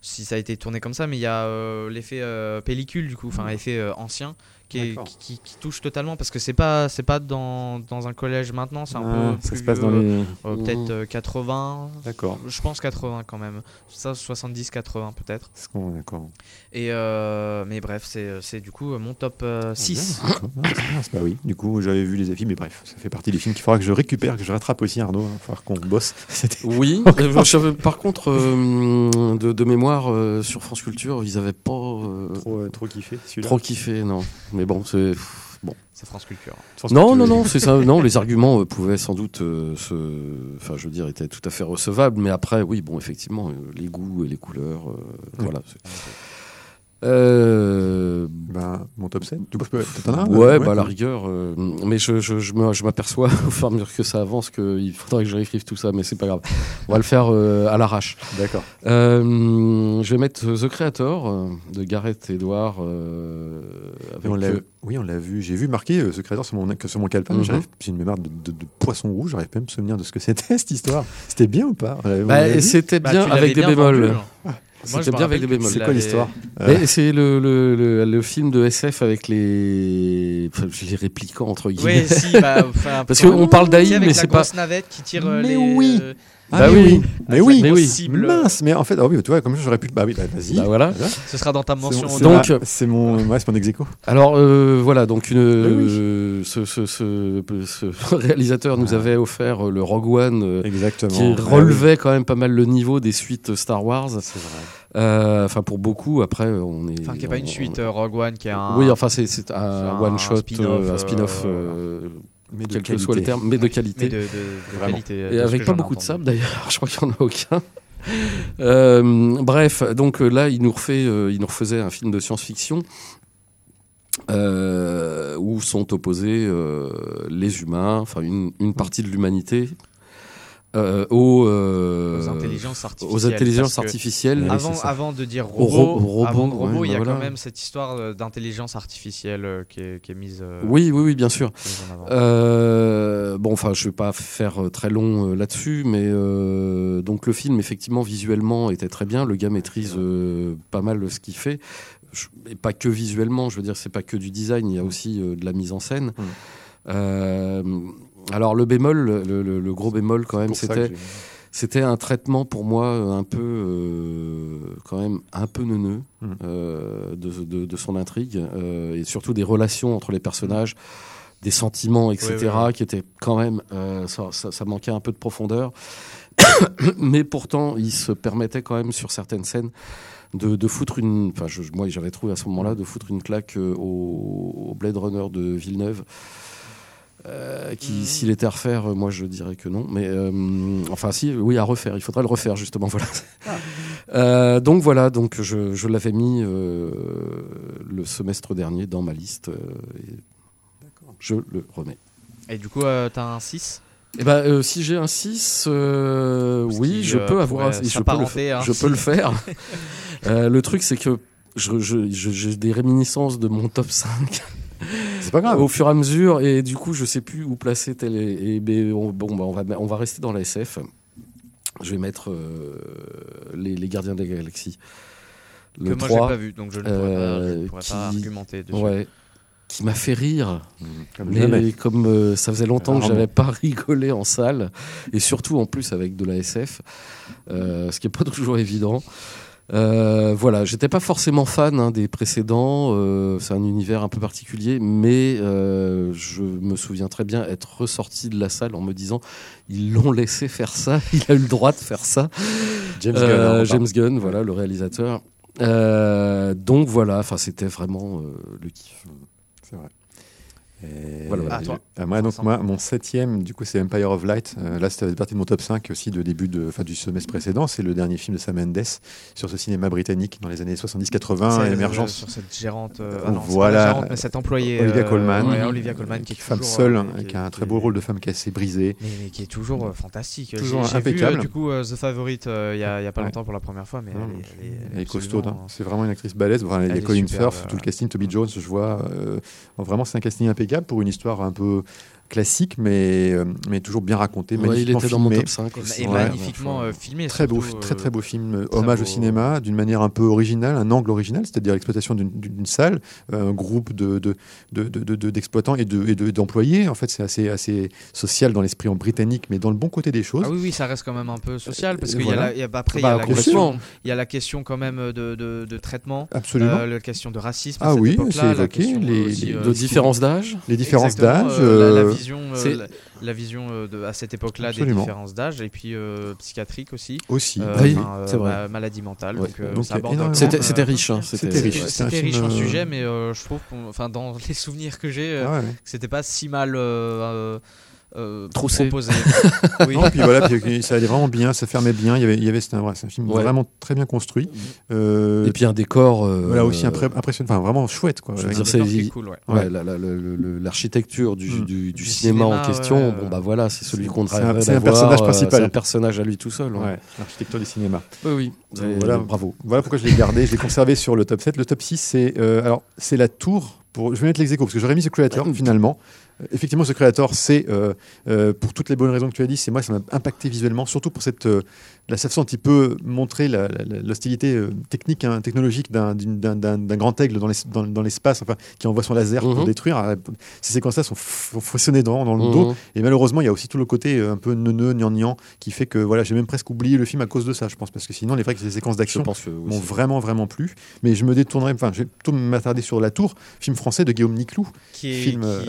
si ça a été tourné comme ça, mais il y a euh, l'effet euh, pellicule du coup, enfin effet euh, ancien, qui, est- D'accord. qui, qui- qui touche totalement parce que c'est pas c'est pas dans, dans un collège maintenant, c'est un Ah, peu ça plus se passe dans les. euh, peut-être euh, 80, D'accord. je pense 80 quand même, ça 70 80 peut-être. D'accord. Et euh, mais bref, c'est c'est du coup euh, mon top euh, 6. Ah, bien, d'accord. Ah, bah oui, du coup, j'avais vu les affiches, mais bref, ça fait partie des films qu'il faudra que je récupère, que je rattrape aussi, Arnaud. Il falloir qu'on bosse. C'était- Oui, euh, par contre, euh, de, de mémoire, euh, sur France Culture, ils avaient pas euh, Trop, euh, trop kiffé celui-là. trop kiffé, non. Mais bon, c'est. Bon. C'est France Culture. Sans Non, non, non, c'est ça. Non, les arguments euh, pouvaient sans doute euh, se. Enfin, je veux dire, étaient tout à fait recevables. Mais après, oui, bon, effectivement, euh, les goûts et les couleurs. euh, Voilà. Euh, Bah, mon top 7. Tu peux- t'en as un ouais, euh, bah à la rigueur. euh, mais je, je, je m'aperçois au fur et à mesure que ça avance qu'il faudrait que je réécrive tout ça, mais c'est pas grave. On va le faire euh, à l'arrache. D'accord. Euh, je vais mettre The Creator de Gareth Edouard. euh, avec, Et on l'a- euh, oui, on l'a vu. J'ai vu marqué euh, ce créateur sur mon, sur mon calepin. J'arrive- J'ai une mémoire de, de- de poisson rouge. J'arrive pas à me souvenir de ce que c'était cette histoire. C'était bien ou pas? Bah, c'était Bah, bien avec des bien bémols. C'était bien avec des bémols. C'est quoi l'histoire Mais c'est le, le, le, le film de SF avec les, enfin, les répliquants entre guillemets. Oui, si, bah, enfin, Parce qu'on parle d'AI, mais c'est pas- navette qui tire euh, Mais les. oui. euh, Bah Ah, oui. mais oui, mais avec oui, mais oui. mince. Mais en fait, ah oui, tu vois, comme ça, j'aurais pu. Bah oui, bah, vas-y. Bah voilà. Ce sera dans ta mention. c'est Donc- ma- c'est mon, ouais, c'est mon ex aequo. Alors euh, voilà, donc une, oui. euh, ce, ce, ce, ce réalisateur nous Ah. avait offert euh, le Rogue One. euh, Exactement. qui Ah relevait quand même pas mal le niveau des suites Star Wars. C'est vrai. Euh, Enfin, pour beaucoup, après, on est. Enfin, qui est pas une suite, euh, Rogue One, qui est un. Oui, enfin, c'est c'est un, un one shot, spin-off, un spin-off, euh, euh, Mais quel que soit le terme, mais de mais qualité. de, de, de Vraiment. qualité. Et avec pas beaucoup de sable d'ailleurs, je crois qu'il n'y en a aucun. Euh, bref, donc euh, là, il nous, refait, euh, il nous refaisait un film de science-fiction euh, où sont opposés euh, les humains, enfin une, une partie de l'humanité, euh, aux, euh, Aux intelligences artificielles. aux intelligences Avant, de dire robot, ro- robot, avant de robot, ouais, il y a bah quand même cette histoire euh, d'intelligence artificielle qui, est, qui est mise, Oui, oui, oui, bien sûr. Euh, bon, enfin, je vais pas faire très long là-dessus, mais donc le film, effectivement, visuellement, était très bien. Le gars maîtrise pas mal ce qu'il fait, Je- et pas que visuellement. Je veux dire, c'est pas que du design, il y a aussi euh, de la mise en scène. Mm. Alors le bémol, le, le- le gros bémol quand même, c'était c'était un traitement pour moi euh, un peu euh, quand même un peu neuneux Mm. euh, de, de- de son intrigue euh, et surtout des relations entre les personnages, des sentiments, etc. Ouais, ouais, ouais. qui étaient quand même euh, ça, ça- ça manquait un peu de profondeur, mais pourtant il se permettait quand même sur certaines scènes de, de foutre une, enfin je- moi j'avais trouvé à ce moment-là de foutre une claque euh, au, au Blade Runner de Villeneuve. Euh, qui, Mhm. s'il était à refaire, euh, moi je dirais que non. Mais euh, enfin, si, oui, à refaire. Il faudrait le refaire justement. Voilà. Euh, donc voilà, donc je, je l'avais mis euh, le semestre dernier dans ma liste. euh, et je le remets. Et du coup, euh, t'as un 6 Eh ben, euh, si j'ai un 6, euh, Ce oui, je euh, peux avoir un pourrait 6. Je peux le, à un je peux le six. faire. Euh, le truc, c'est que je- je- je- j'ai des réminiscences de mon top 5 C'est pas grave. au fur et à mesure, et du coup, je sais plus où placer tel. Et, et- mais on, bon, bah, on, va, on va rester dans la SF. Je vais mettre euh, les, les Gardiens de la Galaxie. Que Le moi, j'ai 3, pas vu, donc je ne pourrais, pas, je euh, pourrais pas qui- argumenter dessus. ouais, qui m'a fait rire. Comme Mais jamais. comme euh, ça faisait longtemps que j'avais pas rigolé en salle, et surtout en plus avec de la SF, euh, ce qui est pas toujours évident. Euh, voilà, j'étais pas forcément fan hein, des précédents. euh, c'est un univers un peu particulier, mais euh, je me souviens très bien être ressorti de la salle en me disant ils l'ont laissé faire ça, il a eu le droit de faire ça. James Gunn. James. Gunn, voilà le réalisateur. Donc voilà, enfin c'était vraiment le kiff. C'est vrai. Voilà, Ah, toi. Ah, moi, donc, moi, mon septième, du coup, c'est Empire of Light. Euh, là, c'était partie de mon top 5 aussi de début de, enfin, du semestre précédent. C'est le dernier film de Sam Mendes sur ce cinéma britannique dans les années 70-80, C'est, euh, émergence. sur cette gérante, euh, ah non, voilà. la gérante, mais cette employée. Olivia euh, Colman. ouais, Olivia Colman, qui est femme toujours, seule, euh, hein, qui qui a un très beau est- rôle de femme cassée, brisée. Mais, mais qui est toujours euh, fantastique. Toujours vu, impeccable. euh, du coup, euh, The Favorite euh, il y, a, pas Ouais. longtemps pour la première fois, mais Non, elle, est, elle est- Elle est absolument- costaude. hein. C'est vraiment une actrice balèze. Enfin, il y Elle a est Colin Firth, tout le casting, Toby Jones, je vois. vraiment, c'est un casting impeccable pour une histoire un peu classique, mais, euh, mais toujours bien racontée, Ouais, il magnifiquement était dans mon top 5 Et, aussi. et Ouais. magnifiquement euh, filmé. Très beau, surtout, très euh, très beau film, très hommage beau. au cinéma, d'une manière un peu originale, un angle original, c'est-à-dire l'exploitation d'une- salle, un groupe de de- de- de- de- de- d'exploitants et de- et de- d'employés. En fait, c'est assez, assez social dans l'esprit en britannique, mais dans le bon côté des choses. Ah oui, oui, ça reste quand même un peu social parce qu'il voilà. y a- après il Bah, il y a la question quand même de, de, de traitement, Absolument. euh, la question de racisme. à Ah cette oui, c'est évoqué, les- aussi, les- euh, de différence d'âge. les différences d'âge. euh, vision, euh, la, la vision euh, de, à cette époque-là des différences d'âge et puis euh, psychiatrique aussi. aussi. Oui, enfin, c'est vrai. ma- maladie mentale. Ouais. C'était riche. hein, C'était riche. C'était riche en sujet, mais je trouve, enfin, dans les souvenirs que j'ai, Ah ouais. c'était pas si mal euh, euh, Troussé. proposé. oui. Non, puis voilà, puis, ça allait vraiment bien, ça fermait bien. Il y avait, il y avait c'était un, ouais, c'est un film Ouais. vraiment très bien construit. Euh, Et puis un décor. euh, voilà aussi impressionnant, enfin vraiment chouette quoi. Je veux Avec- dire, Un c'est- décor qui est cool, ouais. Ouais, la- la- le- le- l'architecture du, Mm. du, du Du cinéma, cinéma, en question, ouais, bon euh, bah voilà, c'est celui qu'on rêverait c'est un personnage euh, principal. C'est un personnage à lui tout seul. ouais. Ouais, l'architecture du cinéma. Oui, oui. Euh, Et voilà. Bravo. Voilà pourquoi je l'ai gardé, je l'ai conservé sur le top 7. Le top 6, c'est euh, alors c'est la tour. Pour, je vais mettre l'exéco parce que j'aurais mis The Creator finalement. Euh, Effectivement, The Creator, c'est euh, euh, pour toutes les bonnes raisons que tu as dit, c'est moi ça m'a impacté visuellement, surtout pour cette euh, la façon dont il peut montrer la- la- la- l'hostilité euh, technique, hein, technologique d'un- grand aigle dans l'es- dans- dans l'espace, enfin qui envoie son laser pour Mhm. détruire. Euh, Ces séquences-là sont f- façonnées dans, dans le dos. Mhm. Et malheureusement, il y a aussi tout le côté euh, un peu neuneux, gnangnan, qui fait que voilà, j'ai même presque oublié le film à cause de ça, je pense, parce que sinon, les vraies les séquences d'action m'ont vraiment, vraiment plu. Mais je me détournerai, enfin, je vais plutôt m'attarder sur La Tour, film français de Guillaume Niclou. qui, est- Film, euh,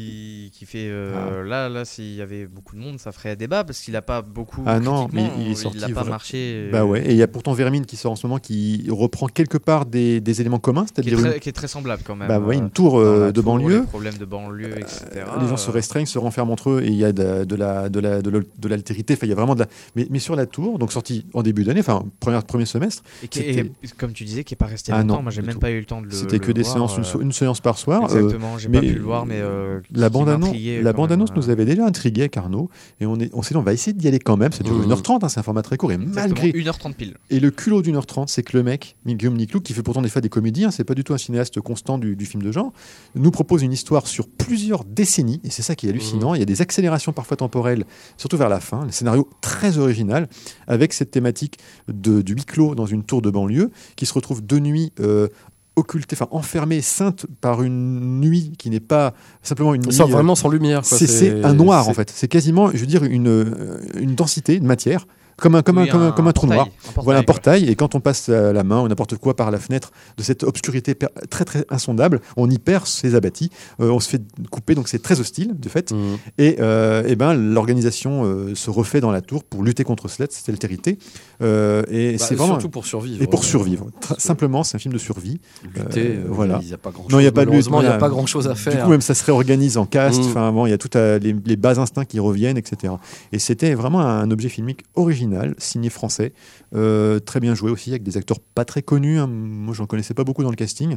qui, qui fait euh, là là s'il y avait beaucoup de monde ça ferait débat parce qu'il a pas beaucoup Ah non, mais il est sorti a pas marché euh, Bah ouais, et il y a pourtant Vermine qui sort en ce moment, qui reprend quelque part des, des éléments communs, c'est-à-dire une, qui est très semblable quand même bah ouais, une tour euh, la de tour, banlieue. les problèmes de banlieue etc les gens se restreignent, se renferment entre eux et il y a de, de la de la de la- de l'altérité. Enfin, il y a vraiment de la. Mais, mais sur la tour, donc sorti en début d'année, enfin premier premier semestre, et, qui est- c'était- comme tu disais qui est pas resté Ah longtemps non, moi j'ai même tout. pas eu le temps de le c'était que des séances, une, séance par soir. exactement j'ai pas pu le voir mais euh, la bande-annonce, la euh. nous avait déjà intrigué avec Arnaud et on est, on s'est dit on va essayer d'y aller quand même. Ça dure Mmh. 1h30, hein, c'est un format très court et Exactement, malgré 1h30 pile et le culot d'une heure trente, c'est que le mec, Guillaume Niclou, qui fait pourtant des fois des comédies, hein, c'est pas du tout un cinéaste constant du, du film de genre, nous propose une histoire sur plusieurs décennies, et c'est ça qui est hallucinant. Il y a des accélérations parfois temporelles, surtout vers la fin. Le scénario très original, avec cette thématique de, du huis clos dans une tour de banlieue, qui se retrouve de nuit. euh, occultée, enfin enfermée, sainte par une nuit qui n'est pas simplement une nuit. Euh, vraiment sans lumière. c'est- un noir en fait. C'est quasiment, je veux dire, une, euh, une densité de matière comme un, comme un, Oui, comme un, comme un trou portail, noir. portail, Voilà un portail, et quand on passe la main ou n'importe quoi par la fenêtre de cette obscurité très très insondable, on y perd ses abattis, Euh, on se fait couper, donc c'est très hostile de fait. Mhm. Et, euh, eh ben, l'organisation euh, se refait dans la tour pour lutter contre cette cette altérité. Euh, et Bah, c'est vraiment. Surtout pour survivre. Et pour survivre. Simplement, c'est un film de survie. Lutter, voilà. Il n'y a pas grand Non, il y a pas de lutte, Malheureusement, il n'y a pas grand chose à faire. Du coup, même ça se réorganise en caste. Mm. Enfin, il y a tout à- les, les bas instincts qui reviennent, etc. Et c'était vraiment un objet filmique original, signé français, euh, très bien joué aussi, avec des acteurs pas très connus. hein. Moi, j'en connaissais pas beaucoup dans le casting.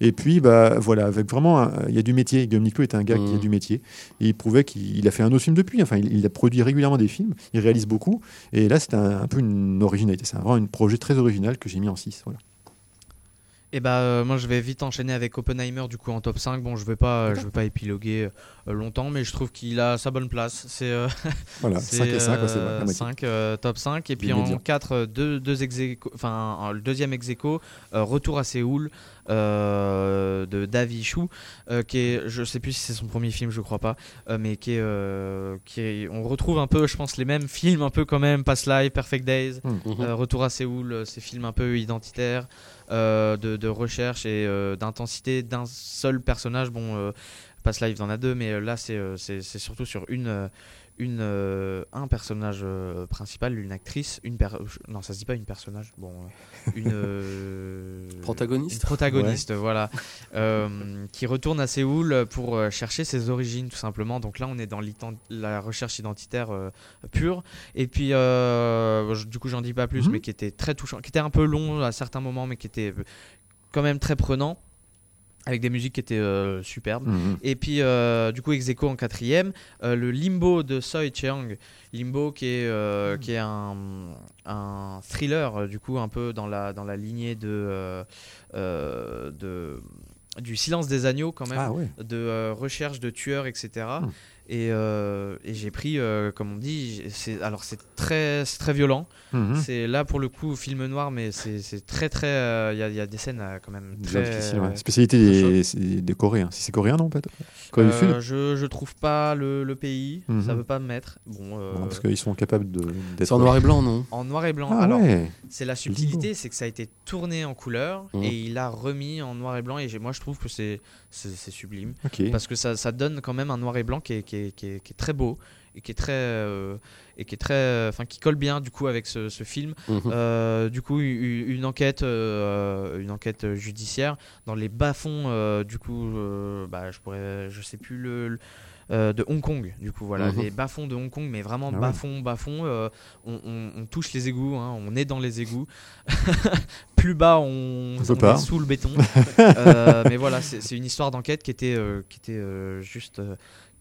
Et puis, bah, voilà, avec vraiment, un- il y a du métier. Guillaume Niclot est un gars qui a Mm. du métier. Et il prouvait qu'il il a fait un autre film depuis. Enfin, il, il a produit régulièrement des films. Il réalise beaucoup. Et là, c'était un, un peu une originalité. C'est vraiment un projet très original que j'ai mis en 6. Voilà. Et bah euh, moi je vais vite enchaîner avec Oppenheimer du coup en top 5. Bon je vais pas je vais pas épiloguer euh, longtemps mais je trouve qu'il a sa bonne place. C'est euh, Voilà, c'est, 5 et 5, ouais, c'est vrai. euh, la moitié. 5, euh, top 5 et puis en médians. 4 deux, deux enfin le deuxième ex aequo, Retour à Séoul de Davi Chou qui est je sais plus si c'est son premier film je crois pas mais qui est, qui est on retrouve un peu je pense les mêmes films un peu quand même Past Life Perfect Days euh, Retour à Séoul, ces films un peu identitaires euh, de, recherche et euh, d'intensité d'un seul personnage. Bon, euh, Past Life en a deux, mais là c'est surtout sur une, une euh, un personnage euh, principal, une actrice, une per- non ça se dit pas une personnage, bon euh, une euh, une Protagoniste protagoniste, voilà, euh, qui retourne à Séoul pour euh, chercher ses origines, tout simplement. Donc là, on est dans la recherche identitaire euh, pure. Et puis, euh, du coup, j'en dis pas plus, Mhm. mais qui était très touchant, qui était un peu long à certains moments, mais qui était euh, quand même très prenant, avec des musiques qui étaient euh, superbes. Mhm. Et puis, euh, du coup, Execo en quatrième. Euh, le Limbo de Soi Cheong. Limbo qui est, euh, qui est un, un thriller, du coup, un peu dans la, dans la lignée de, de, du Silence des Agneaux, quand même. Ah ouais. De recherche de tueurs, etc. Et, euh, et j'ai pris, euh, comme on dit, c'est, alors c'est très, c'est très violent. Mhm. C'est là pour le coup film noir, mais c'est, c'est très très. euh, Il y, a, il y a des scènes euh, quand même très. difficile, ouais. Spécialité des, des Coréens. Si c'est coréen, non, peut-être? Corée du Sud? Euh, je, je trouve pas le, le pays, Mhm. ça veut pas me mettre. Bon, euh, Bon, Parce qu'ils sont capables de- d'être. C'est en noir et blanc, non? en noir et blanc. Ah Alors, ouais. c'est la subtilité, c'est que ça a été tourné en couleur Mhm. et il a remis en noir et blanc. Et moi, je trouve que c'est c'est sublime parce que ça, ça donne quand même un noir et blanc qui est, qui est, qui est- qui est très beau et qui est très euh, et qui est très enfin qui colle bien du coup avec ce, ce film Mhm. Euh, du coup, une enquête, euh, une enquête judiciaire dans les bas-fonds. euh, du coup, euh, bah, je pourrais, je sais plus le. le- euh, de Hong Kong, du coup, voilà, Mhm. les bas-fonds de Hong Kong, mais vraiment Ah ouais. bas-fonds, bas-fonds. euh, on, on- on touche les égouts, hein, on est dans les égouts. Plus bas, on, On est sous le béton. Euh, mais voilà, c'est une histoire d'enquête qui était, euh, qui était euh, juste.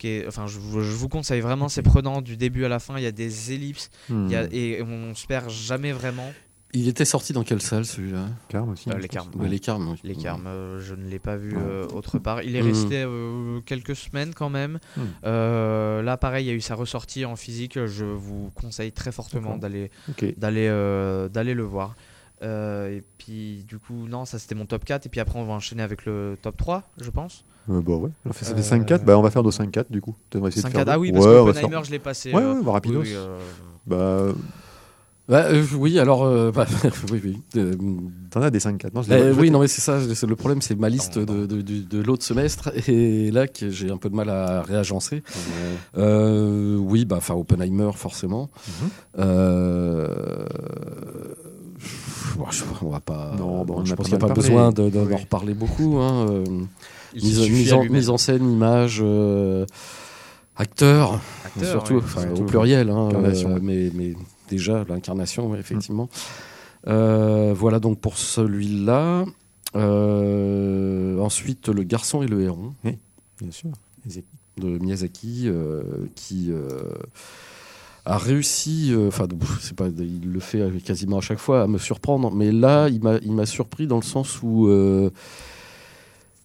Qui est, enfin, je, vous- je vous conseille vraiment, c'est prenant du début à la fin. Il y a des ellipses Hmm. il y a- et on se perd jamais vraiment. Il était sorti dans quelle salle celui-là? Carme aussi. Euh, je les. Carmes. Ouais, Les Carmes, oui. Les Carmes, euh, je ne l'ai pas vu euh, autre part. Il est Mhm. resté euh, quelques semaines quand même. Euh, là, pareil, il y a eu sa ressortie en physique. Je vous conseille très fortement d'aller d'aller euh, d'aller le voir. Euh, et puis, du coup, non, ça c'était mon top 4. Et puis après, on va enchaîner avec le top 3, je pense. Euh, bah ouais. On a fait ça des Euh, 5-4. Bah, on va faire de 5-4 du coup. On va essayer de 5 faire 4 deux. Ah oui, parce Ouais, que Oppenheimer, faire- je l'ai passé. Ouais, euh, ouais, va rapidos. oui, euh, Bah, Bah, euh, oui, alors, euh, bah, oui, oui. euh, t'en as des 5-4. Non, je oui, non, mais c'est ça. Le problème, c'est ma liste de, de, du- de l'autre semestre et là que j'ai un peu de mal à réagencer. Ouais. Euh, oui, bah, enfin, Oppenheimer, forcément. Euh, bon, je- on va pas. Non, bon, on je pense qu'il n'y a pas besoin de- d'en Oui. reparler beaucoup. hein, euh, mise, mise en, mise en scène, image, euh, acteur, Acteur, surtout, oui. au pluriel, hein, euh, mais, mais déjà l'incarnation, effectivement. Euh, voilà donc pour celui-là. Euh, ensuite, Le garçon et le héron Bien sûr. de Miyazaki, euh, qui euh, a réussi, euh, enfin, c'est pas, il le fait quasiment à chaque fois, à me surprendre, mais là, il m'a, il m'a surpris dans le sens où euh,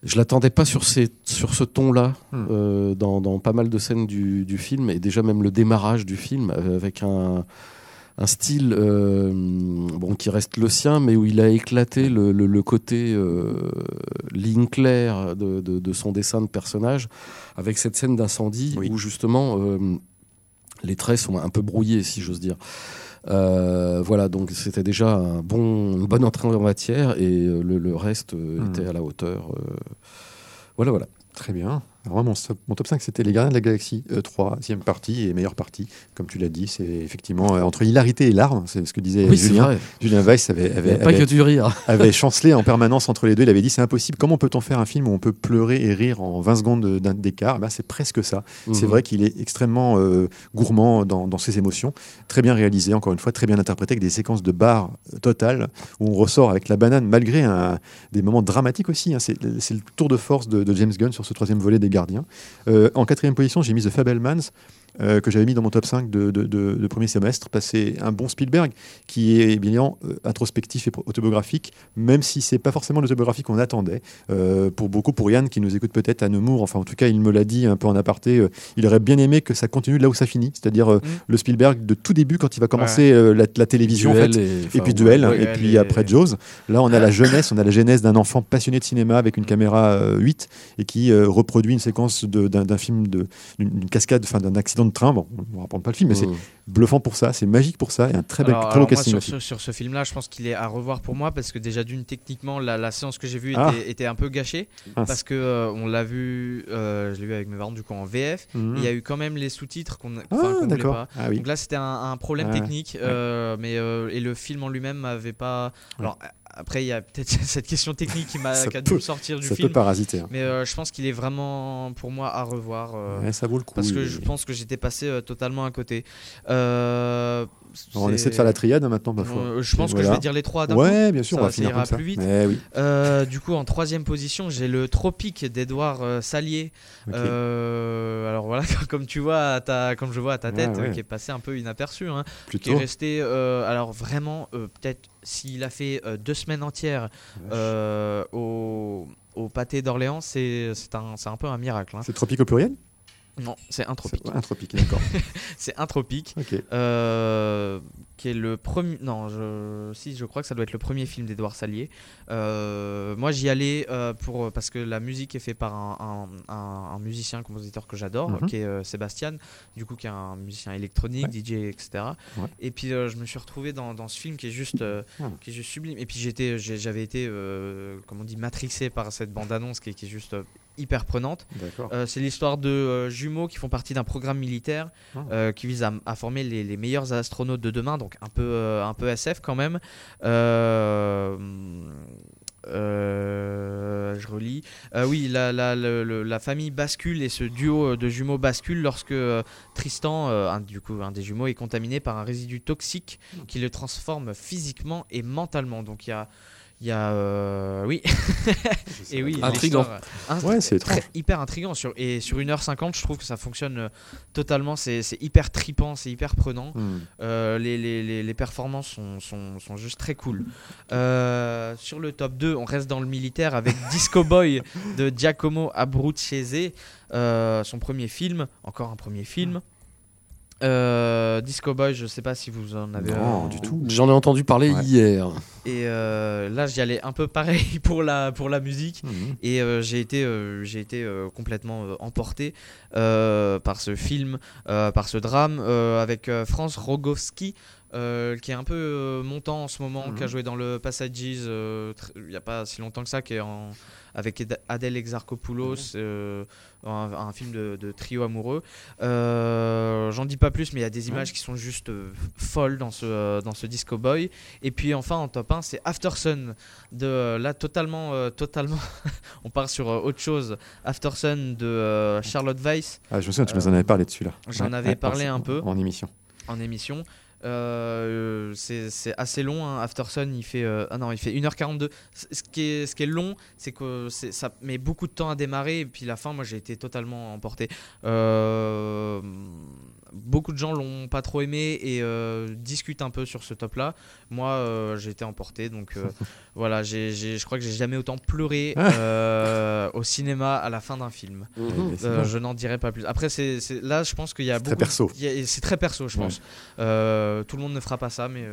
je l'attendais pas sur, ces, sur ce ton-là, Hmm. euh, dans, dans pas mal de scènes du, du film, et déjà même le démarrage du film, euh, avec un, un style bon, qui reste le sien, mais où il a éclaté le, le- le côté ligne claire de, de- de son dessin de personnage, avec cette scène d'incendie Oui. où justement les traits sont un peu brouillés, si j'ose dire. Euh, voilà, donc c'était déjà un bon, une bonne entrée en matière et euh, le, le reste euh, Mhm. était à la hauteur. Voilà, voilà. Très bien. Alors moi, mon, top- mon top 5, c'était Les Gardiens de la Galaxie, euh, troisième partie et meilleure partie. Comme tu l'as dit, c'est effectivement euh, entre hilarité et larmes, c'est ce que disait Oui, Julien. Julien Weiss avait, pas que du rire. avait chancelé en permanence entre les deux. Il avait dit c'est impossible. Comment peut-on faire un film où on peut pleurer et rire en 20 secondes d'écart? Eh ben, C'est presque ça. C'est Mhm. vrai qu'il est extrêmement euh, gourmand dans, dans ses émotions, très bien réalisé, encore une fois, très bien interprété, avec des séquences de barres euh, totales, où on ressort avec la banane, malgré un- des moments dramatiques aussi. hein. C'est c'est le tour de force de, de James Gunn sur ce troisième volet des Gardiens. Euh, en quatrième position, j'ai mis The Fabelmans. Euh, que j'avais mis dans mon top 5 de, de- de- de premier semestre, c'est un bon Spielberg qui est bien euh, introspectif et autobiographique, même si c'est pas forcément l'autobiographie qu'on attendait. Euh, pour beaucoup, pour Yann qui nous écoute peut-être à Nemours, enfin en tout cas il me l'a dit un peu en aparté, euh, il aurait bien aimé que ça continue là où ça finit, c'est-à-dire euh, Mm. le Spielberg de tout début quand il va commencer euh, la, la télévision en fait, et, puis ouais, duel, ouais. et ouais, puis après Jaws. Là, on a la jeunesse, on a la genèse d'un enfant passionné de cinéma avec une caméra euh, 8 et qui euh, reproduit une séquence de- d'un film, d'une cascade, enfin d'un accident de train. Bon, on ne raconte pas le film, mais c'est Mhm. Bluffant pour ça, c'est magique pour ça, et un très, bel, Alors- très alors beau moi, casting sur, aussi. ce, sur ce film-là, je pense qu'il est à revoir pour moi parce que déjà d'une techniquement, la, la séance que j'ai vue était, Ah. était un peu gâchée Mince. parce que euh, on l'a vu, euh, je l'ai vu avec mes parents du coup en VF. Mhm. Il y a eu quand même les sous-titres qu'on Ah, voulait d'accord. pas. Ah oui. Donc là, c'était un, un problème Ah technique, euh, mais et le film en lui-même m'avait pas. Alors après, il y a peut-être cette question technique qui m'a dû sortir du Ça film, peut parasiter. hein. mais euh, je pense qu'il est vraiment pour moi à revoir. euh, Ouais, ça vaut le coup. parce que je pense que j'étais passé euh, totalement à côté. Euh, On essaie de faire la triade hein, maintenant, parfois. Euh, je pense que je vais dire les trois coup. Ouais, bien sûr, Ça on va finir ira comme ça. plus vite. Oui. Euh, du coup, en troisième position, j'ai le Tropique d'Edouard euh, Salier. alors voilà, comme tu vois, à ta, comme je vois à ta tête, ouais. qui est passé un peu inaperçu, hein, qui est resté. alors vraiment, peut-être s'il a fait deux semaines entières au, au pâté d'Orléans, c'est un, un peu un miracle. hein. C'est tropique au pluriel? Non, c'est un tropique. C'est- Un tropique, d'accord. C'est un tropique. ok. Euh, qui est le premier. Non, je... si, je crois que ça doit être le premier film d'Edouard Salier. Euh, moi, j'y allais euh, pour parce que la musique est faite par un, un- un- un musicien, compositeur que j'adore, Mhm. qui est Sébastien, du coup, qui est un musicien électronique, DJ, etc. Ouais. Et puis, je me suis retrouvé dans, dans ce film qui est juste, Ah. qui est juste sublime. Et puis, j'étais, j'avais été, comme on dit, matrixé par cette bande-annonce qui, est- qui est juste hyper prenante. Euh, c'est l'histoire de euh, jumeaux qui font partie d'un programme militaire Ah. euh, qui vise à, à former les, les meilleurs astronautes de demain, donc un peu, un peu SF quand même. Je relis. Oui, la, la, la famille bascule et ce duo de jumeaux bascule lorsque Tristan, un, du coup, un des jumeaux, est contaminé par un résidu toxique qui le transforme physiquement et mentalement. Donc il y a. Il y a. euh, oui. et oui. Intriguant. int- Ouais, c'est très- hyper intriguant sur et sur 1h50 je trouve que ça fonctionne euh, totalement c'est c'est hyper tripant c'est hyper prenant Hmm. Euh, les, les, les, les performances sont, sont, sont juste très cool Euh, sur le top 2 on reste dans le militaire avec Disco Boy de Giacomo Abruzzese euh, son premier film encore un premier film Euh, Disco Boy je sais pas si vous en avez Non, euh, du tout. J'en ai entendu parler Ouais. hier. et euh, là j'y allais un peu pareil pour la, pour la musique Mhm. et euh, j'ai été, j'ai été complètement emporté par ce film, par ce drame, avec France Rogowski, euh, qui est un peu euh, montant en ce moment, Mhm. qui a joué dans le Passages euh, il n'y a pas si longtemps que ça, qui est en, avec Adèle Exarchopoulos, euh, un, un film de, de trio amoureux. J'en dis pas plus, mais il y a des images qui sont juste folles dans ce, dans ce Disco Boy. Et puis enfin en top 1, c'est After Sun de là totalement, totalement. on part sur autre chose. After Sun de Charlotte Weiss Ah, je me souviens, tu nous en avais parlé dessus là. J'en avais parlé un peu. En émission. en émission. Euh, c'est assez long. Hein. After Sun, il fait euh, ah non, il fait 1h42. C- Ce qui est ce qui est long, c'est que ça met beaucoup de temps à démarrer et puis la fin, moi, j'ai été totalement emporté. Euh, beaucoup de gens l'ont pas trop aimé et euh, discutent un peu sur ce top-là. Moi, euh, j'ai été emporté, donc euh, voilà. j'ai j'ai- je crois que j'ai jamais autant pleuré euh, au cinéma à la fin d'un film. Bon. je n'en dirai pas plus. Après, c'est c'est- là, je pense qu'il y a C'est très beaucoup. perso. a- C'est très perso, je pense. Tout le monde ne fera pas ça, mais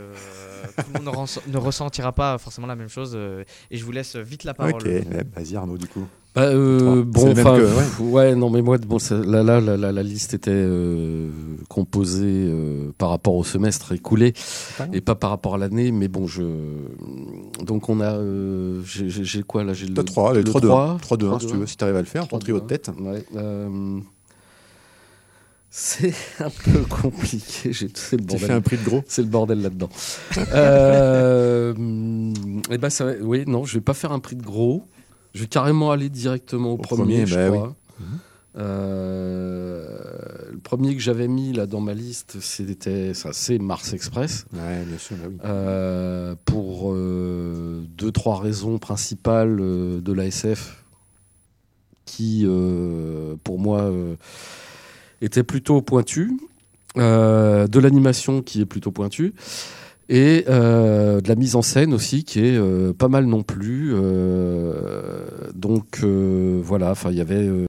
tout le monde ne, ne ressentira pas forcément la même chose. et je vous laisse vite la parole. Ok, vas-y Arnaud du coup. Bah, euh, bon, enfin, pff, ouais. non, mais moi, bon, ça- là, là, la, liste était euh, composée euh, par rapport au semestre écoulé Ah. et pas par rapport à l'année. Mais bon, je. Donc, on a. euh, j'ai- quoi là J'ai le T'as 3, les le 3 de 1. 3, 3 de 1, 3 si de tu veux, 1. si tu arrives à le faire, ton trio de tête. Ouais, euh, C'est un peu compliqué. J'ai le bordel. fais un prix de gros. C'est le bordel là-dedans. euh, et ben ça, oui, non, je vais pas faire un prix de gros. Je vais carrément aller directement au, premier, premier, je bah oui. crois. Euh, le premier que j'avais mis là dans ma liste, c'était ça, c'est Mars Express. Ouais, bien sûr, bah oui. Euh, pour euh, deux trois raisons principales de la SF qui pour moi était plutôt pointue de l'animation qui est plutôt pointue et euh, de la mise en scène aussi qui est euh, pas mal non plus euh, donc voilà enfin il y avait